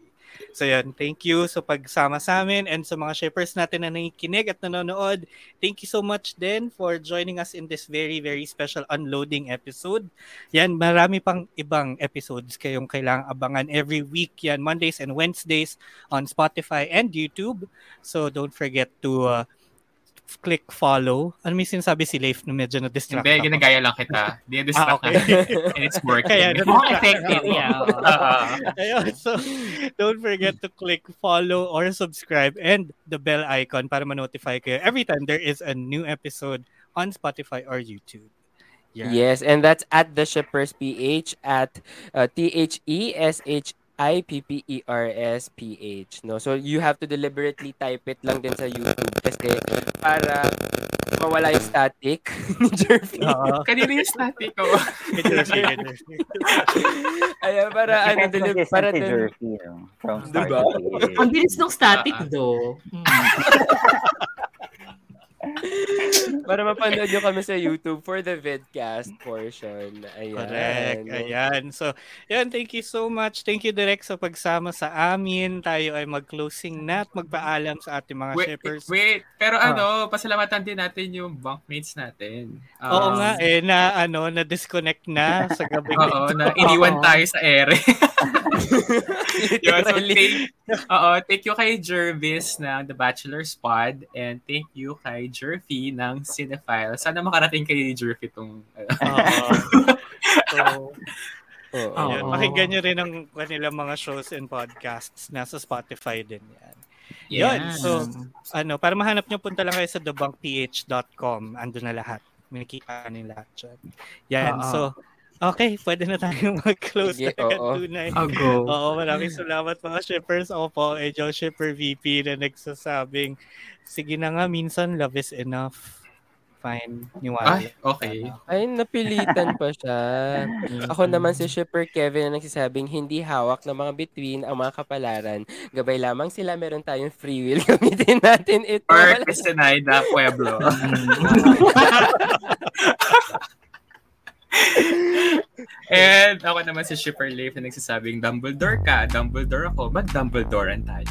So yun, thank you sa pagsama sa amin and sa mga shippers natin na nakikinig at nanonood. Thank you so much din for joining us in this very, very special unloading episode. Yan, marami pang ibang episodes kayong kailangang abangan every week yan, Mondays and Wednesdays on Spotify and YouTube. So don't forget to uh, click follow. Ano may sinasabi si Leif na medyo na-distract Hindi, ako? ginagaya lang kita. Hindi, distract Ah, okay. And it's working. Kaya, Mukhang effective, yeah. Ah. Ayun, so don't forget to click follow or subscribe and the bell icon para ma-notify kayo every time there is a new episode on Spotify or YouTube. Yeah. Yes, and that's at the shippers PH at uh, T H E S H I P P E R S P H no so you have to deliberately type it lang din sa YouTube kasi para mawala yung static ni Jervy. Kanina yung static ko. Ayan, para ano, deli- para din, Jerky, no? From start Diba? Ang bilis ng static, Ah. para mapanood nyo kami sa YouTube for the vidcast portion. Ayan. Correct. Ayan. So, yan, thank you so much. Thank you, Direk, sa pagsama sa amin. Tayo ay mag-closing na at magpaalam sa ating mga Wait, shippers. wait, pero Ah. ano, pasalamatan din natin yung bunkmates natin. Oo Um, nga, eh, na, ano, na-disconnect na sa gabi. Oo, na iniwan Oo. tayo sa ere. Yun, so thank, oo, thank you kay Jervis ng The Bachelor's Pod and thank you kay Jerfy ng Cinephile. Sana makarating kay Jerfy itong... Oo. So, Oo. Ayan, Oo. pakinggan nyo rin ang kanilang mga shows and podcasts. Nasa Spotify din yan. Yun. Yan. So, ano, para mahanap nyo, punta lang kayo sa thebunkph.com. Ando na lahat. May nakikita nyo lahat dyan. Yan. Oo. So, okay, pwede na tayo mag-close Sige, na agad oo. tunay. I'll go. Oo, maraming salamat mga shippers. Ako po, eh, Joe Shipper VP na nagsasabing, sige na nga, minsan love is enough. Fine, niwala. Ay, okay. Ay, napilitan pa siya. Ako naman si Shipper Kevin na nagsasabing hindi hawak ng mga between ang mga kapalaran. Gabay lamang sila, meron tayong free will. Gamitin natin ito. Or Castaneda, Pueblo. And ako naman si Shipper Leif na nagsasabing Dumbledore ka, Dumbledore ako, ba't Dumbledorean tayo?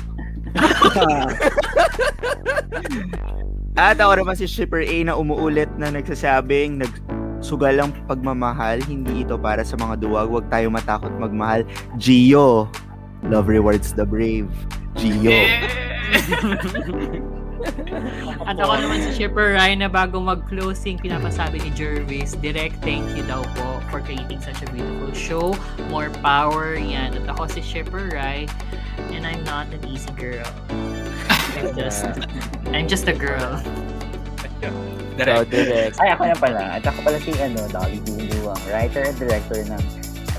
At ako naman si Shipper A na umuulit na nagsasabing nagsugal ang pagmamahal, hindi ito para sa mga duwag, huwag tayo matakot magmahal. Gio, love rewards the brave. Gio. At ako naman si Shipper Ryan na bago mag-closing, pinapasabi ni Jervis, direct thank you daw po for creating such a beautiful show. More power, yan. At ako si Shipper Ryan, and I'm not an easy girl. I'm just, I'm just a girl. Oh, direct. Ay, ako na pala. At ako pala si ano, Dolly Diluwang, writer and director ng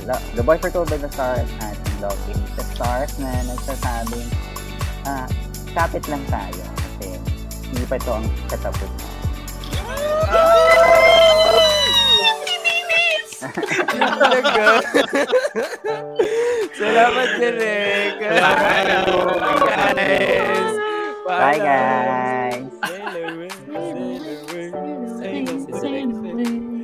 Lo- The Boy for Told by the Stars at Love in the Stars na nagsasabing ah, kapit lang tayo hindi pa ito ang katapos. Talaga. Salamat, direct. guys. Bye, guys! Sailor, sailor,